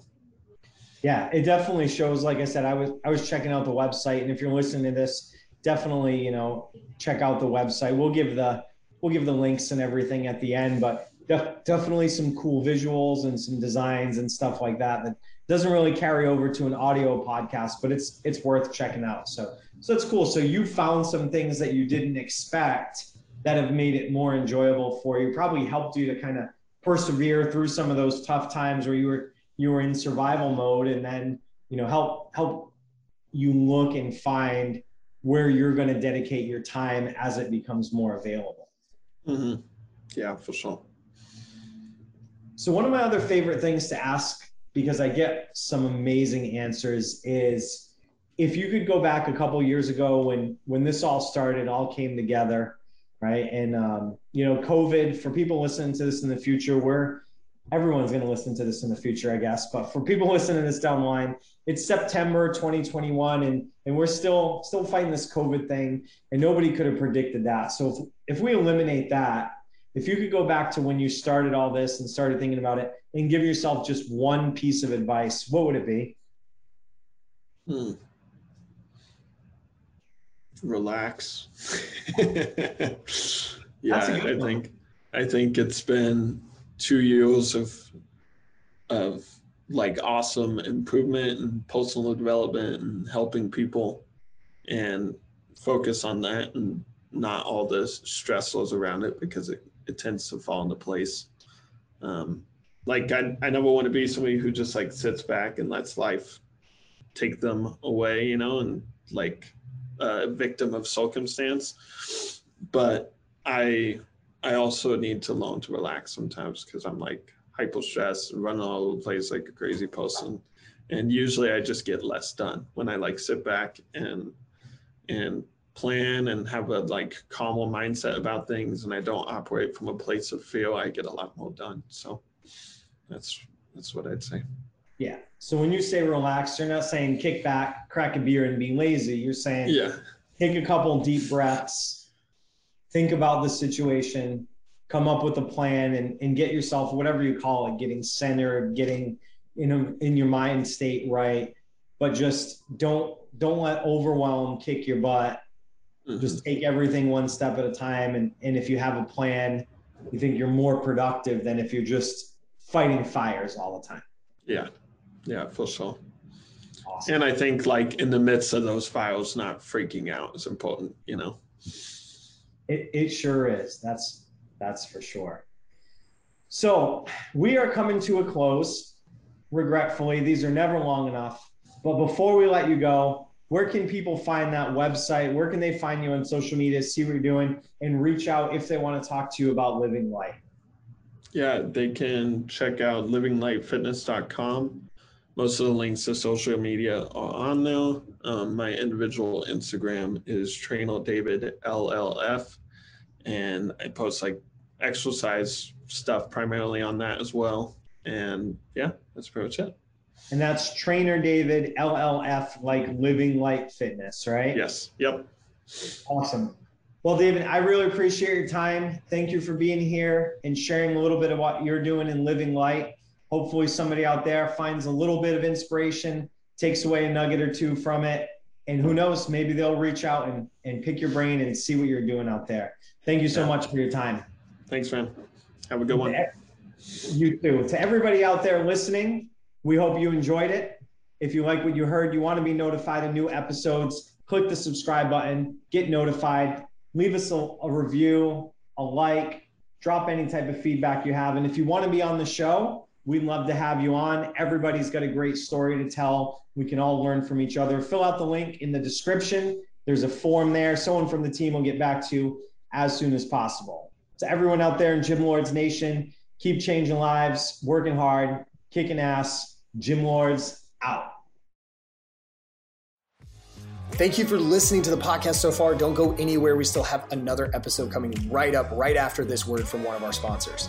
Yeah, it definitely shows. Like I said, I was I was checking out the website, and if you're listening to this, definitely you know check out the website. We'll give the we'll give the links and everything at the end, but def- definitely some cool visuals and some designs and stuff like that that doesn't really carry over to an audio podcast, but it's it's worth checking out. So so it's cool. So you found some things that you didn't expect that have made it more enjoyable for you. Probably helped you to kind of persevere through some of those tough times where you were you were in survival mode, and then you know help help you look and find where you're going to dedicate your time as it becomes more available. Mm-hmm. Yeah, for sure. So one of my other favorite things to ask because I get some amazing answers is if you could go back a couple years ago when when this all started, all came together, right? And um, you know, COVID for people listening to this in the future, we're everyone's going to listen to this in the future, I guess. But for people listening to this down the line, it's September 2021, and and we're still still fighting this COVID thing, and nobody could have predicted that. So if, if we eliminate that, if you could go back to when you started all this and started thinking about it, and give yourself just one piece of advice, what would it be? Hmm. Relax. yeah, I think I think it's been two years of of like awesome improvement and personal development and helping people and focus on that and not all the stress stressors around it because it, it tends to fall into place. Um, like I, I never want to be somebody who just like sits back and lets life take them away, you know, and like a victim of circumstance. But I I also need to learn to relax sometimes because I'm like hyper stressed and running all over the place like a crazy person. And usually I just get less done when I like sit back and and plan and have a like calmer mindset about things and I don't operate from a place of fear, I get a lot more done. So that's that's what I'd say. Yeah. So when you say relax, you're not saying kick back, crack a beer, and be lazy. You're saying Yeah. take a couple deep breaths, think about the situation, come up with a plan, and, and get yourself whatever you call it, getting centered, getting you know in your mind state right. But just don't don't let overwhelm kick your butt. Mhm. Just take everything one step at a time, and and if you have a plan, you think you're more productive than if you're just fighting fires all the time. yeah. Yeah, for sure. Awesome. And I think like in the midst of those files, not freaking out is important, you know. It, it sure is. That's that's for sure. So we are coming to a close. Regretfully, these are never long enough. But before we let you go, where can people find that website? Where can they find you on social media, see what you're doing, and reach out if they want to talk to you about living light? Yeah, they can check out livinglightfitness.com. Most of the links to social media are on there. Um, my individual Instagram is trainer David LLF, and I post like exercise stuff primarily on that as well. And yeah, that's pretty much it. And that's Trainer David LLF, like Living Light Fitness, right? Yes. Yep. Awesome. Well, David, I really appreciate your time. Thank you for being here and sharing a little bit of what you're doing in Living Light. Hopefully, somebody out there finds a little bit of inspiration, takes away a nugget or two from it. And who knows, maybe they'll reach out and, and pick your brain and see what you're doing out there. Thank you so Yeah. much for your time. Thanks, man. Have a good one. You too. To everybody out there listening, we hope you enjoyed it. If you like what you heard, you want to be notified of new episodes, click the subscribe button, get notified, leave us a, a review, a like, drop any type of feedback you have. And if you want to be on the show, we'd love to have you on. Everybody's got a great story to tell. We can all learn from each other. Fill out the link in the description. There's a form there. Someone from the team will get back to you as soon as possible. To everyone out there in Gym Lords Nation, keep changing lives, working hard, kicking ass. Gym Lords out. Thank you for listening to the podcast so far. Don't go anywhere. We still have another episode coming right up, right after this word from one of our sponsors.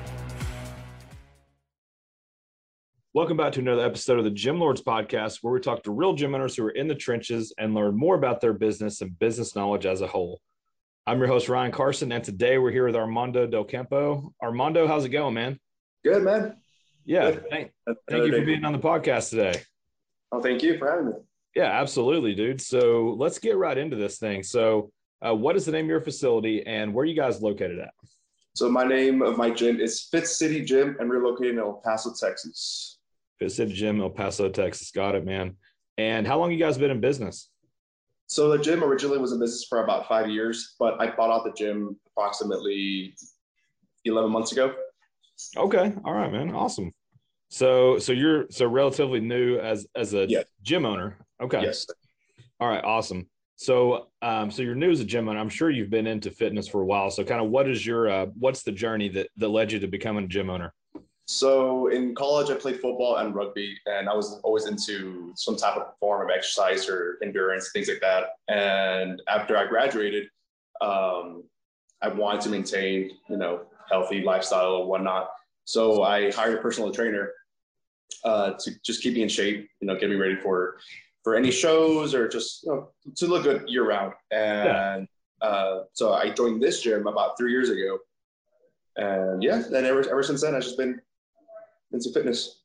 Welcome back to another episode of the Gym Lords podcast, where we talk to real gym owners who are in the trenches and learn more about their business and business knowledge as a whole. I'm your host, Ryan Carson, and today we're here with Armando Del Campo. Armando, how's it going, man? Good, man. Yeah, Good. thank, thank you for being on the podcast today. Oh, thank you for having me. Yeah, absolutely, dude. So let's get right into this thing. So, uh, what is the name of your facility and where are you guys located at? So my name of my gym is Fit City Gym, and we're located in El Paso, Texas. City Gym, El Paso, Texas. Got it, man. And how long you guys been in business? So the gym originally was in business for about five years, but I bought out the gym approximately 11 months ago. Okay, all right, man. Awesome. So, so you're so relatively new as as a Yeah. gym owner. Okay. Yes. All right. Awesome. So, um, so you're new as a gym owner. I'm sure you've been into fitness for a while. So, kind of, what is your uh, what's the journey that that led you to becoming a gym owner? So in college, I played football and rugby, and I was always into some type of form of exercise or endurance, things like that. And after I graduated, um, I wanted to maintain, you know, healthy lifestyle or whatnot. So I hired a personal trainer uh, to just keep me in shape, you know, get me ready for for any shows or just you know, to look good year round. And yeah. uh, so I joined this gym about three years ago, and yeah, and ever ever since then I've just been into fitness.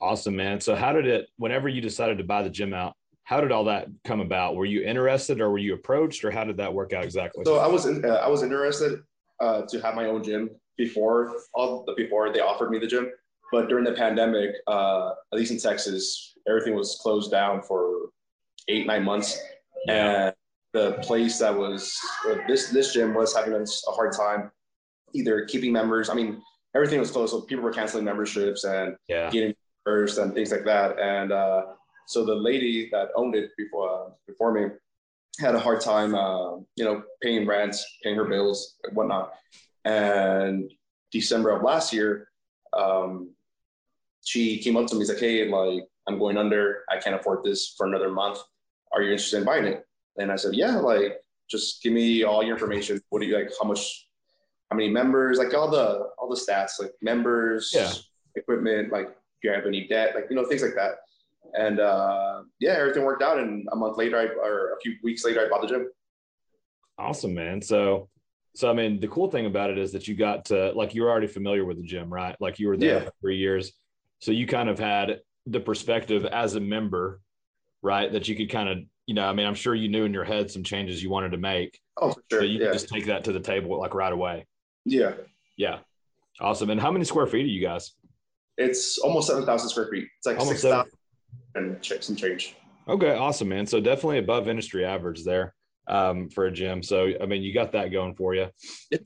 Awesome, man. So how did it? Whenever you decided to buy the gym out, how did all that come about? Were you interested, or were you approached, or how did that work out exactly? So I was in, uh, I was interested uh, to have my own gym before all the before they offered me the gym, but during the pandemic, uh, at least in Texas, everything was closed down for eight nine months, and the place that was this this gym was having a hard time either keeping members. I mean, everything was closed, so people were canceling memberships and yeah. getting first and things like that. And uh, so the lady that owned it before uh, before me had a hard time, uh, you know, paying rent, paying her bills, and whatnot. And December of last year, um, she came up to me, and like, "Hey, like I'm going under. I can't afford this for another month. Are you interested in buying it?" And I said, "Yeah, like just give me all your information. What do you like? How much? How many members? Like all the all the stats, like members, yeah. equipment. Like do you have any debt? Like you know things like that." And uh, yeah, everything worked out. And a month later, I, or a few weeks later, I bought the gym. Awesome, man. So so I mean, the cool thing about it is that you got to like you were already familiar with the gym, right? Like you were there Yeah. for three years, so you kind of had the perspective as a member, right? That you could kind of, you know, I mean, I'm sure you knew in your head some changes you wanted to make, Oh, for so sure. you yeah. could just take that to the table like right away. Yeah. Yeah, awesome. And how many square feet are you guys? It's almost 7,000 square feet. It's like Almost 6,000 and some change. Okay, awesome, man. So definitely above industry average there um, for a gym. So I mean, you got that going for you.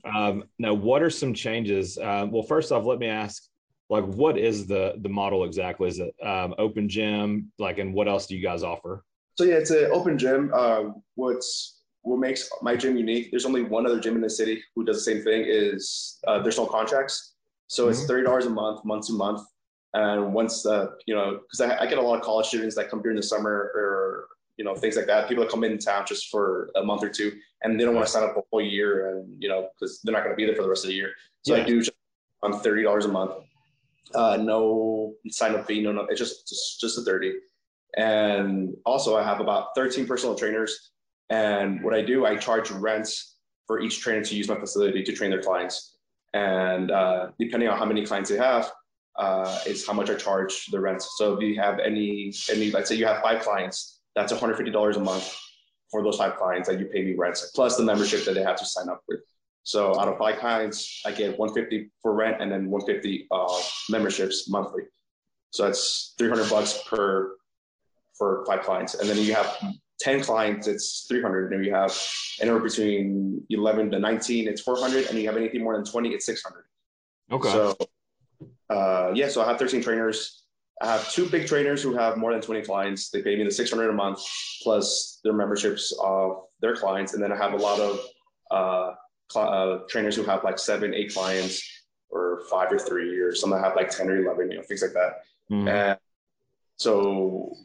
Um, now, what are some changes? Um, well, first off, let me ask, like, what is the the model exactly? Is it um, open gym? Like, and what else do you guys offer? So yeah, it's an open gym. Uh, what's what makes my gym unique? There's only one other gym in the city who does the same thing. Is uh, there's no contracts, so it's Mhm. thirty dollars a month, month to month. And once uh, you know, because I, I get a lot of college students that come during the summer or you know things like that. People that come in town just for a month or two, and they don't want to sign up a whole year, and you know because they're not going to be there for the rest of the year. So Yeah. I do just on thirty dollars a month. Uh, no sign up fee, no, no. It's just just just a thirty. And also, I have about 13 personal trainers. And what I do, I charge rents for each trainer to use my facility to train their clients. And uh, depending on how many clients they have, uh, is how much I charge the rent. So if you have any, any, let's say you have five clients, that's $150 a month for those five clients that you pay me rent, plus the membership that they have to sign up with. So out of five clients, I get 150 for rent and then 150 uh, memberships monthly. So that's 300 bucks per for five clients. And then you have 10 clients, it's 300. And you have anywhere between 11 to 19, it's 400. And you have anything more than 20, it's 600. Okay. So, uh, yeah, so I have 13 trainers. I have two big trainers who have more than 20 clients. They pay me the 600 a month plus their memberships of their clients. And then I have a lot of uh, cl- uh, trainers who have like seven, eight clients or five or three, or some that have like 10 or 11, you know, things like that. Mhm. And so,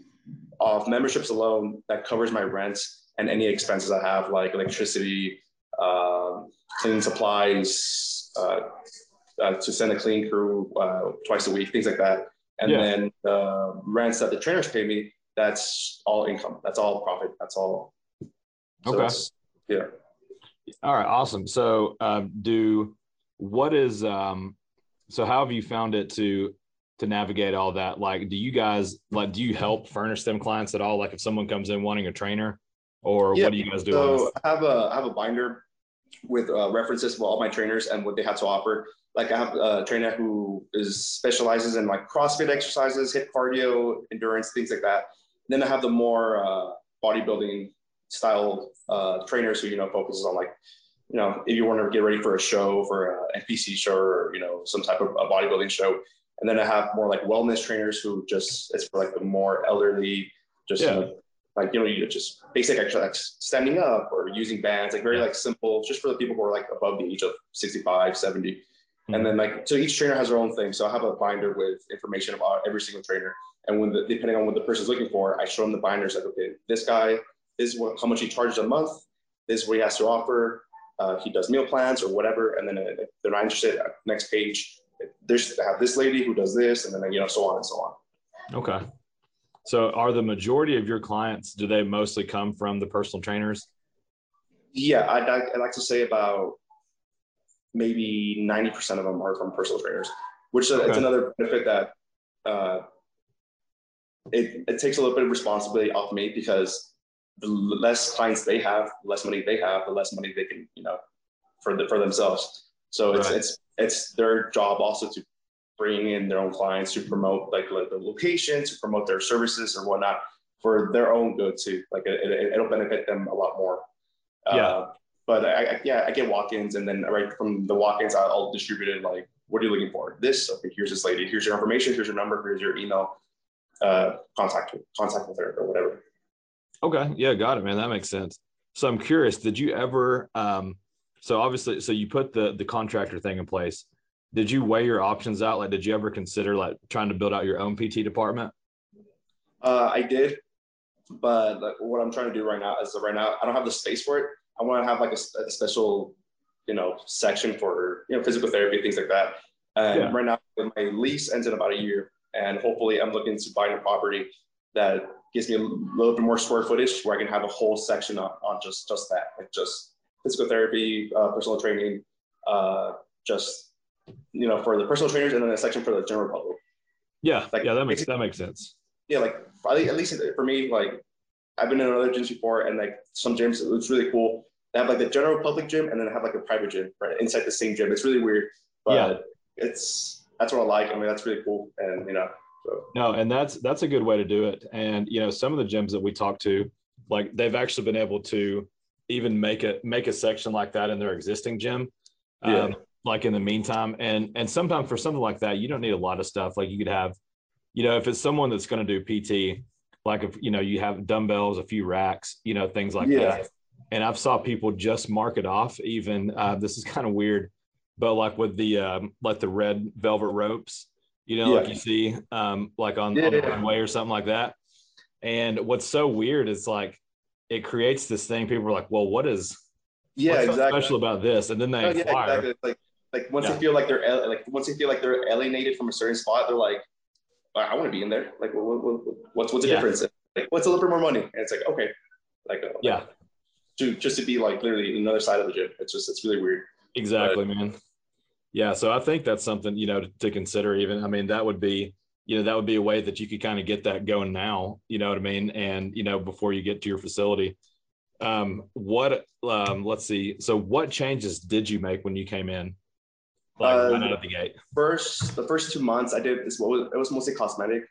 off memberships alone, that covers my rent and any expenses I have, like electricity, um, cleaning supplies, uh, uh, to send a clean crew uh, twice a week, things like that. And Yeah. then the rents that the trainers pay me, that's all income. That's all profit. That's all. So Okay. it's- Yeah. All right, awesome. So, um, do what is um, so how have you found it to to navigate all that? Like, do you guys like do you help furnish them clients at all? Like, if someone comes in wanting a trainer, or Yeah, what do you guys do? So? I have a I have a binder with uh, references for all my trainers and what they have to offer. Like I have a trainer who is specializes in like CrossFit exercises, HIIT cardio, endurance, things like that. then I have the more uh, bodybuilding style uh, trainers who you know focuses on like you know if you want to get ready for a show for an NPC show or you know some type of a bodybuilding show. And then I have more like wellness trainers who just it's for like the more elderly, just Yeah. know, like you know you just basic exercise like standing up or using bands like very like simple just for the people who are like above the age of 65 70 And then like so each trainer has their own thing. So I have a binder with information about every single trainer. And when the depending on what the person's looking for, I show them the binders like, okay, this guy this is what how much he charges a month, this is what he has to offer. Uh, he does meal plans or whatever. And then if they're not interested, uh, next page, there's have this lady who does this, and then you know, so on and so on. Okay. So are the majority of your clients, do they mostly come from the personal trainers? Yeah, I'd, I'd like to say about maybe 90% of them are from personal trainers, which okay. is another benefit that uh, it, it takes a little bit of responsibility off me because the less clients they have, the less money they have, the less money they can, you know, for the, for themselves. So it's, right. it's, it's their job also to bring in their own clients to promote like, like the location, to promote their services or whatnot for their own good too. Like it, will it, benefit them a lot more. Yeah. Uh, but I, I, yeah, I get walk-ins, and then right from the walk-ins, I'll, I'll distribute it like, what are you looking for? This. Okay, here's this lady. Here's your information. Here's your number. Here's your email. Uh, contact contact with her or whatever. Okay. Yeah, got it, man. That makes sense. So I'm curious. Did you ever? Um, so obviously, so you put the the contractor thing in place. Did you weigh your options out? Like, did you ever consider like trying to build out your own PT department? Uh, I did, but like, what I'm trying to do right now is right now I don't have the space for it. I want to have like a, a, special, you know, section for you know physical therapy things like that. And yeah. right now my lease ends in about a year, and hopefully I'm looking to buy a property that gives me a little bit more square footage where I can have a whole section on, on just just that, like just physical therapy, uh, personal training, uh, just you know for the personal trainers, and then a section for the general public. Yeah, like, yeah, that makes that makes sense. Yeah, like at least for me, like I've been in other gyms before, and like some gyms, it's really cool. They have like the general public gym, and then have like a private gym right inside the same gym. It's really weird, but yeah. it's that's what I like. I mean, that's really cool, and you know. So. No, and that's that's a good way to do it. And you know, some of the gyms that we talk to, like they've actually been able to even make a make a section like that in their existing gym. Yeah. Um, like in the meantime, and and sometimes for something like that, you don't need a lot of stuff. Like you could have, you know, if it's someone that's going to do PT, like if you know you have dumbbells, a few racks, you know, things like yeah. that. And I've saw people just mark it off. Even uh, this is kind of weird, but like with the um, like the red velvet ropes, you know, yeah. like you see um, like on, yeah. on the runway or something like that. And what's so weird is like it creates this thing. People are like, "Well, what is yeah what's exactly special about this?" And then they oh, yeah, exactly. like like once yeah. they feel like they're like once they feel like they're alienated from a certain spot, they're like, "I want to be in there." Like, what, what, what's what's the yeah. difference? Like, what's a little bit more money? And it's like, okay, like uh, yeah, to just to be like literally another side of the gym. It's just it's really weird. Exactly, but, man. Yeah, so I think that's something you know to, to consider. Even I mean, that would be you know that would be a way that you could kind of get that going now you know what i mean? And you know before you get to your facility. Um what um let's see so what changes did you make when you came in? Like uh, right out of the gate. first the first two months i did this what was it was mostly cosmetic.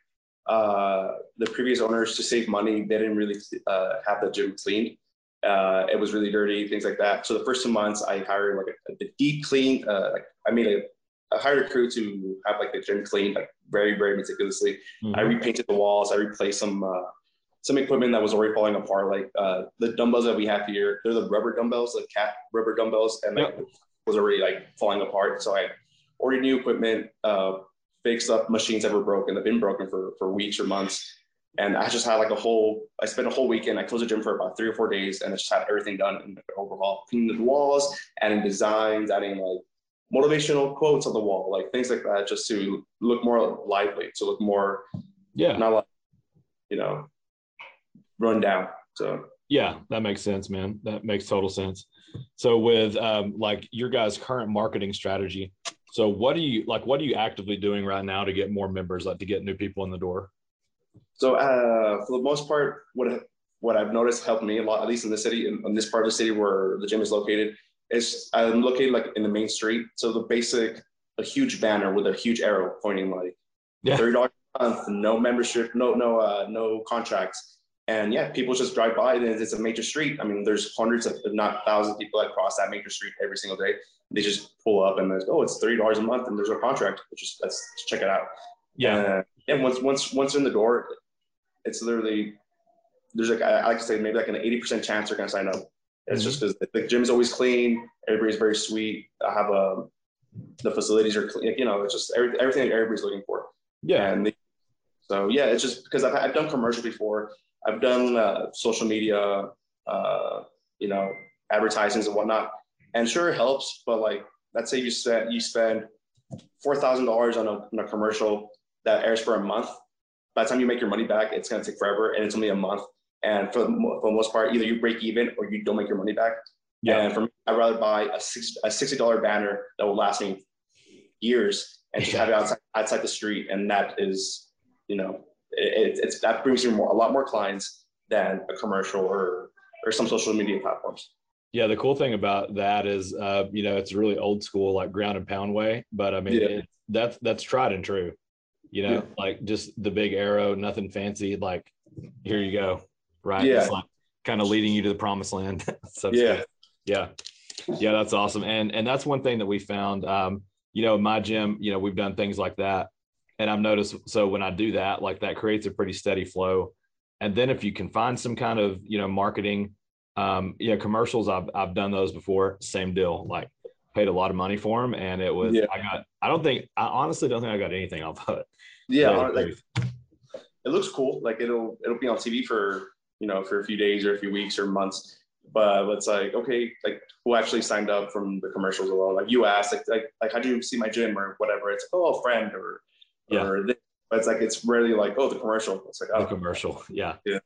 Uh the previous owners to save money they didn't really uh, have the gym cleaned uh, it was really dirty, things like that. So the first two months, I hired like a, a deep clean. Uh, like I made a I hired a crew to have like the gym cleaned like very very meticulously. Mm-hmm. I repainted the walls. I replaced some uh, some equipment that was already falling apart. Like uh, the dumbbells that we have here, they're the rubber dumbbells, the cat rubber dumbbells, and like yep. was already like falling apart. So I ordered new equipment, uh, fixed up machines that were broken, that have been broken for for weeks or months. And I just had like a whole, I spent a whole weekend. I closed the gym for about three or four days and I just had everything done and overhaul, cleaning the walls, adding designs, adding like motivational quotes on the wall, like things like that, just to look more lively, to look more, yeah, not like, you know, run down. So yeah, that makes sense, man. That makes total sense. So with um, like your guys' current marketing strategy, so what are you like? What are you actively doing right now to get more members, like to get new people in the door? So uh, for the most part, what what I've noticed helped me a lot, at least in the city, in, in this part of the city where the gym is located, it's I'm located like in the main street. So the basic, a huge banner with a huge arrow pointing like yeah. thirty dollars a month, no membership, no no uh, no contracts, and yeah, people just drive by and it's a major street. I mean, there's hundreds of, if not thousands, of people that cross that major street every single day. They just pull up and oh, it's thirty dollars a month, and there's no contract. Just let's check it out. Yeah, and once once once in the door, it's literally there's like I like to say maybe like an eighty percent chance they're gonna sign up it's mm-hmm. just because the gym is always clean. Everybody's very sweet. I have a the facilities are clean. You know, it's just every, everything that everybody's looking for. Yeah. And they, so yeah, it's just because I've, I've done commercial before. I've done uh, social media, uh, you know, advertisements and whatnot. And sure, it helps, but like, let's say you spend you spend four thousand dollars on a, on a commercial that airs for a month. By the time you make your money back, it's gonna take forever, and it's only a month. And for the, for the most part, either you break even or you don't make your money back. Yeah. And for me, I'd rather buy a six a sixty dollar banner that will last me years and just have it outside outside the street, and that is, you know, it, it's that brings you more a lot more clients than a commercial or or some social media platforms. Yeah, the cool thing about that is, uh, you know, it's really old school, like ground and pound way. But I mean, Yeah. it, that's that's tried and true. You know, Yeah. like just the big arrow, nothing fancy. Like, here you go, right? Yeah. It's like kind of leading you to the promised land. so Yeah. speak. yeah, yeah, that's awesome. And and that's one thing that we found. Um, you know, my gym, you know, we've done things like that, and I've noticed. So when I do that, like that creates a pretty steady flow. And then if you can find some kind of you know marketing um, you know, commercials, I've, I've done those before. Same deal. Like paid a lot of money for them. And it was, Yeah. I got, I don't think, I honestly don't think I got anything off of it. Yeah, Tell you the like it looks cool. Like it'll it'll be on TV for you know for a few days or a few weeks or months. But it's like okay, like who actually signed up from the commercials alone? Like you asked, like like like how do you see my gym or whatever? It's oh a friend or Yeah. or this. But it's like it's rarely like oh the commercial. It's like the oh commercial. Yeah. Yeah.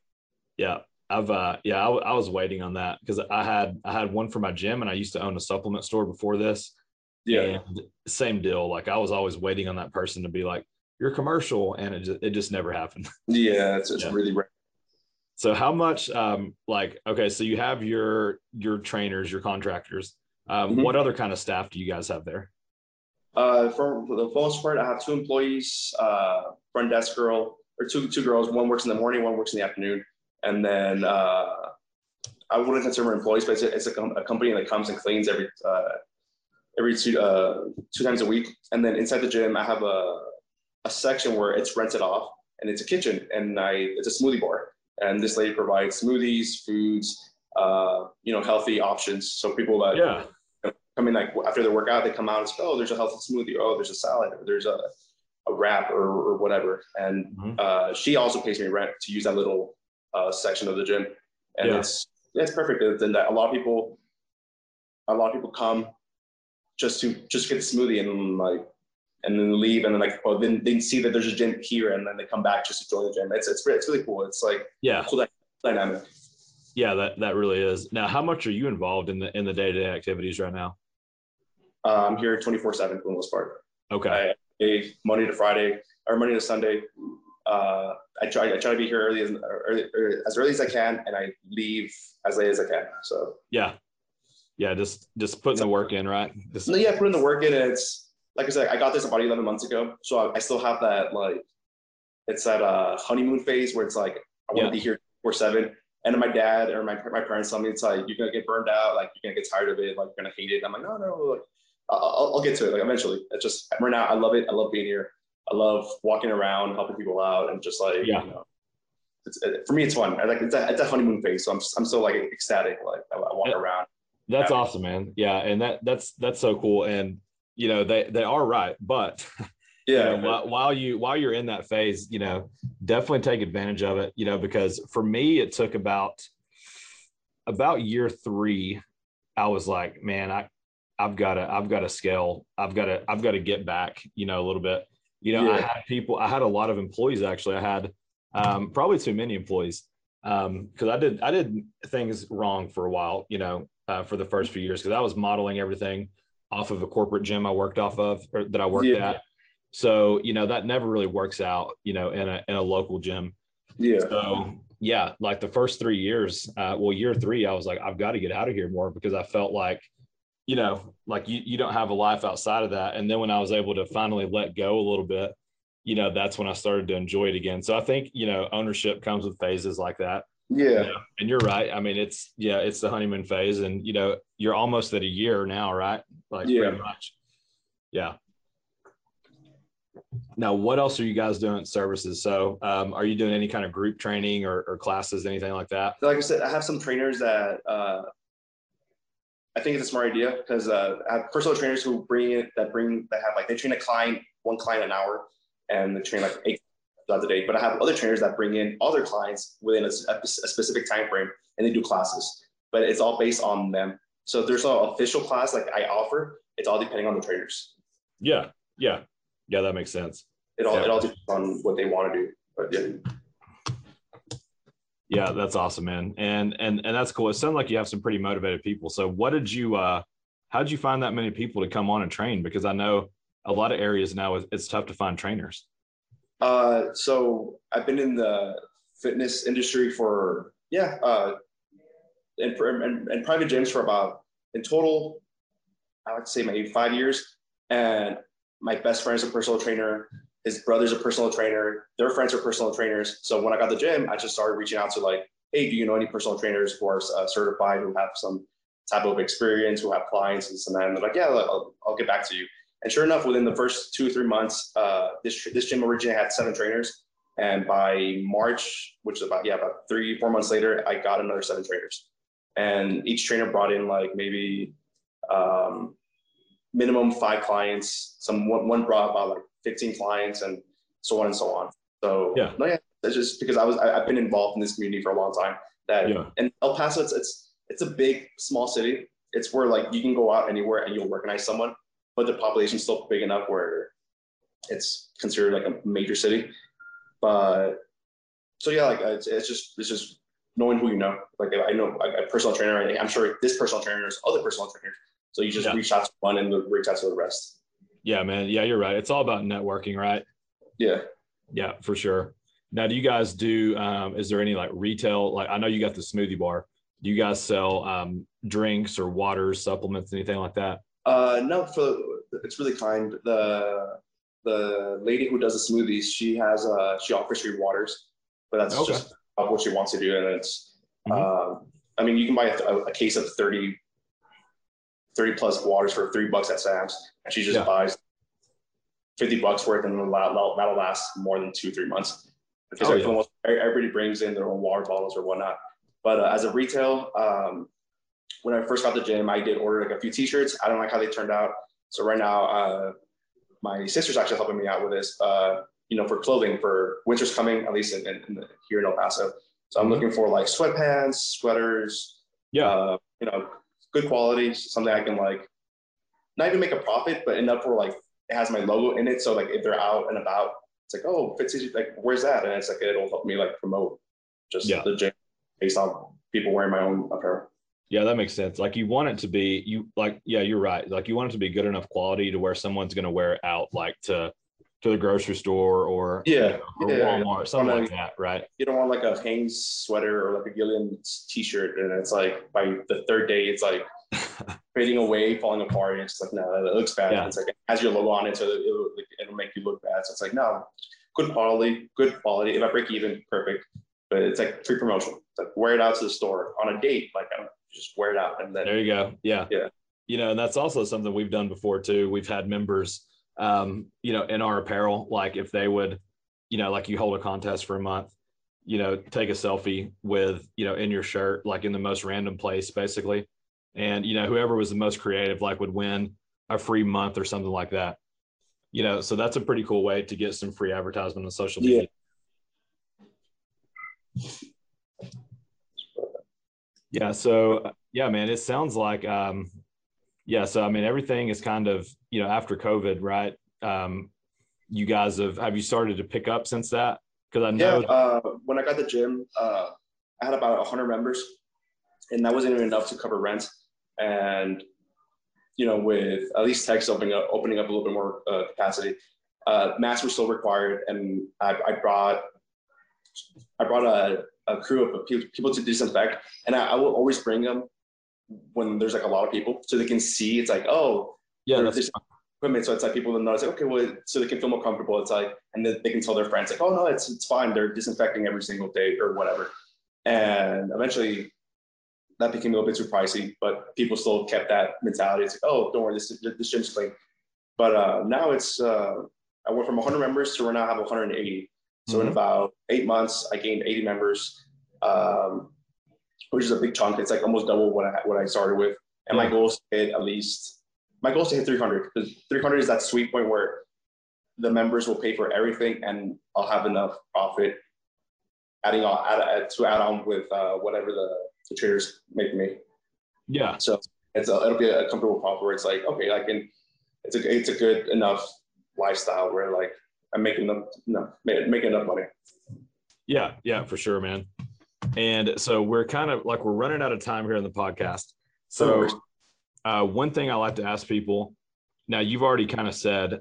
Yeah. I've, uh, yeah, I, w- I was waiting on that because I had, I had one for my gym and I used to own a supplement store before this. yeah And same deal. Like I was always waiting on that person to be like, you're commercial. And it just, it just never happened. yeah it's, it's Yeah. really rare. So how much um like okay, so you have your your trainers, your contractors. Um, Mhm. what other kind of staff do you guys have there? Uh, for, for the most part, I have two employees, uh, front desk girl or two two girls. One works in the morning, one works in the afternoon, and then uh, I wouldn't consider employees, but it's a, it's a, com- a company that comes and cleans every uh, every two uh, two times a week. And then inside the gym, I have a a section where it's rented off, and it's a kitchen, and I it's a smoothie bar, and this lady provides smoothies, foods, uh, you know, healthy options. So people that Yeah. come in like after their workout, they come out and say, "Oh, there's a healthy smoothie. Oh, there's a salad. Or there's a a wrap or, or whatever." And Mhm. uh, she also pays me rent to use that little uh, section of the gym, and Yeah. it's yeah, it's perfect. Then that a lot of people, a lot of people come just to just get the smoothie and like and then leave and then like oh then they see that there's a gym here and then they come back just to join the gym. It's it's it's really cool. It's like Yeah. cool dynamic. Yeah, that that really is. Now, how much are you involved in the in the day-to-day activities right now? Uh, I'm here 24 seven for the most part. Okay. I, Monday to Friday or Monday to Sunday. Uh, I try I try to be here early as early, early as early as I can, and I leave as late as I can. So Yeah. Yeah, just just putting the work in, right? Just, yeah, putting the work in. And it's like I said, I got this about 11 months ago, so I, I still have that like it's that uh, honeymoon phase where it's like I want Yeah. to be here for seven. And then my dad or my, my parents tell me it's like you're gonna get burned out, like you're gonna get tired of it, like you're gonna hate it. I'm like, no, no, like, I'll, I'll- get to it. Like eventually, it's just right now. I love it. I love being here. I love walking around, helping people out, and just like Yeah. you know, it's, it, for me, it's fun. I like it's a, it's a honeymoon phase, so I'm I'm so like ecstatic. Like I, I walk Yeah. around. that's Yeah. awesome, man. Yeah, and that that's that's so cool. And you know, they they are right, but you Yeah, know, while, while you while you're in that phase, you know, definitely take advantage of it. You know, because for me, it took about about year three. I was like, man, I I've got to I've got to scale. I've got to I've got to get back. You know, a little bit. You know, I had people. I had a lot of employees actually. I had um, probably too many employees because I did I did things wrong for a while. You know, uh, for the first few years because I was modeling everything off of a corporate gym I worked off of or that I worked Yeah. at. So, you know, that never really works out, you know, in a in a local gym. yeah, So yeah, like the first three years, uh, well, year three, I was like, I've got to get out of here more because I felt like, you know, like you you don't have a life outside of that. And then when I was able to finally let go a little bit, you know, that's when I started to enjoy it again. So I think, you know, ownership comes with phases like that. Yeah. Yeah. And you're right. I mean, it's yeah, it's the honeymoon phase, and you know, you're almost at a year now, right? Like Yeah. pretty much. Yeah. Now, what else are you guys doing at services? So, um, are you doing any kind of group training or, or classes, anything like that? like I said, I have some trainers that uh, I think it's a smart idea because uh, I have personal trainers who bring it that bring that have like they train a client one client an hour and they train like eight throughout the day. But I have other trainers that bring in other clients within a, a, specific time frame and they do classes. But it's all based on them. So if there's no official class like I offer, it's all depending on the trainers. Yeah, yeah, yeah. That makes sense. It all Yeah. it all depends on what they want to do. But yeah. Yeah, that's awesome, man. And and and that's cool. It sounds like you have some pretty motivated people. So what did you uh how did you find that many people to come on and train? Because I know a lot of areas now it's- it's tough to find trainers. Uh, so I've been in the fitness industry for yeah, uh, and, and, and private gyms for about in total, I would like to say maybe five years. And my best friend is a personal trainer. His brother's a personal trainer. Their friends are personal trainers. So when I got the gym, I just started reaching out to like, hey, do you know any personal trainers who are uh, certified, who have some type of experience, who have clients and so And they're like, yeah, I'll, I'll get back to you. And sure enough, within the first two or three months, uh, this this gym originally had seven trainers, and by March, which is about yeah about three four months later, I got another seven trainers, and each trainer brought in like maybe um, minimum five clients. Some one, one brought about like fifteen clients, and so on and so on. So Yeah. no, yeah, it's just because I was I, I've been involved in this community for a long time. That Yeah. and El Paso, it's it's it's a big small city. It's where like you can go out anywhere and you'll recognize someone but the population's still big enough where it's considered like a major city. But so yeah, like it's, it's just it's just knowing who you know. Like I know a personal trainer, and I'm sure this personal trainer is other personal trainers. So you just Yeah. reach out to one and reach out to the rest. Yeah, man. Yeah, you're right. It's all about networking, right? Yeah. Yeah, for sure. Now, do you guys do? Um, is there any like retail? Like, I know you got the smoothie bar. Do you guys sell um, drinks or waters, supplements, anything like that? Uh, no, for it's really kind. The the lady who does the smoothies, she has uh she offers free waters, but that's Okay. just what she wants to do, and it's. Mhm. Um, I mean, you can buy a, a case of 30, 30 plus waters for three bucks at Sam's, and she just Yeah. buys fifty bucks worth, and that'll, that'll last more than two three months because Oh, everyone, everybody brings in their own water bottles or whatnot. But uh, as a retail, um, when I first got the gym, I did order like a few T-shirts. I don't like how they turned out. So right now, uh, my sister's actually helping me out with this. Uh, you know, for clothing for winter's coming, at least in, in, in the, here in El Paso. So I'm Mhm. looking for like sweatpants, sweaters. Yeah. Uh, you know, good quality, something I can like, not even make a profit, but enough for like it has my logo in it. So like if they're out and about, it's like, oh, Fitz, like where's that? And it's like it'll help me like promote just Yeah. the gym based on people wearing my own apparel. Yeah, that makes sense. Like you want it to be you like yeah, you're right. Like you want it to be good enough quality to where someone's going to wear it out like to to the grocery store or you Yeah, know, or yeah. Walmart, something Or like that, right? you don't want like a Hanes sweater or like a Gildan t-shirt, and it's like by the third day, it's like fading away, falling apart. And it's like no, it looks bad. Yeah. It's like it has your logo on it, so it'll, it'll make you look bad. So it's like no, good quality, good quality. If I break even, perfect. But it's like free promotion. It's like wear it out to the store on a date, like I don't know, just wear it out, and then There you go. Yeah. Yeah. You know, and that's also something we've done before too. We've had members, um, you know, in our apparel, like if they would, you know, like you hold a contest for a month, you know, take a selfie with, you know, in your shirt, like in the most random place, basically. And, you know, whoever was the most creative, like would win a free month or something like that. You know, so that's a pretty cool way to get some free advertisement on social media. Yeah. So yeah, man, it sounds like um yeah, so I mean everything is kind of, you know, after COVID, right? Um you guys have have you started to pick up since that? Because I Yeah, know uh, when I got the gym, uh, I had about 100 members, and that wasn't even enough to cover rent. And you know, with at least Texas opening up, opening up a little bit more uh, capacity, uh, masks were still required, and I, I brought I brought a, a crew of people, people to disinfect, and I, I will always bring them when there's like a lot of people, so they can see. It's like, oh, yeah, that's equipment. So it's like people will notice, like, okay, well, so they can feel more comfortable. It's like, and then they can tell their friends, like, oh no, it's it's fine. They're disinfecting every single day or whatever. And eventually, that became a little bit too pricey, but people still kept that mentality. It's like, oh, don't worry, this this gym's clean. But uh, now it's uh, I went from 100 members to right now I have 180. So in Mhm. about eight months, I gained 80 members, um, which is a big chunk. It's like almost double what I what I started with. And my goal is to hit at least my goal is to hit 300 because 300 is that sweet point where the members will pay for everything and I'll have enough profit adding on add, add, to add on with uh, whatever the, the traders make me. Yeah. So it's a, it'll be a comfortable profit where it's like okay, I can. It's a it's a good enough lifestyle where like I'm making enough, no, making enough money. Yeah, yeah, for sure, man. And so we're kind of like we're running out of time here in the podcast. So uh, one thing I like to ask people. Now you've already kind of said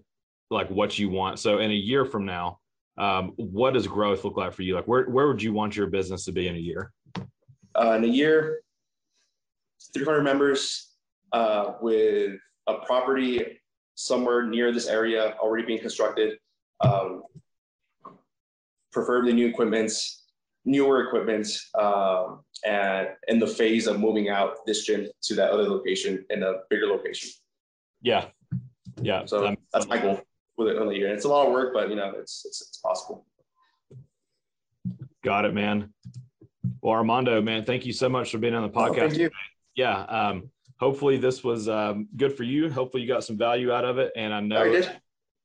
like what you want. So in a year from now, um, what does growth look like for you? Like where where would you want your business to be in a year? Uh, in a year, 300 members uh, with a property somewhere near this area already being constructed, um, preferably new equipments, newer equipment, um, and in the phase of moving out this gym to that other location in a bigger location. Yeah, yeah. So um, that's my goal with it in a year. And it's a lot of work, but you know, it's it's, it's possible. Got it, man. Well, Armando, man, thank you so much for being on the podcast. Oh, thank you. Yeah. Um, hopefully this was um, good for you. Hopefully you got some value out of it. And I know, I did.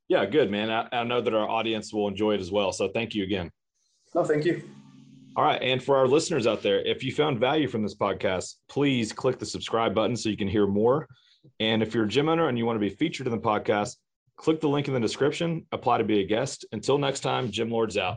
Yeah, good, man. I, I know that our audience will enjoy it as well. So thank you again. No, thank you. All right. And for our listeners out there, if you found value from this podcast, please click the subscribe button so you can hear more. And if you're a gym owner and you want to be featured in the podcast, click the link in the description, apply to be a guest. Until next time, Gym Lords out.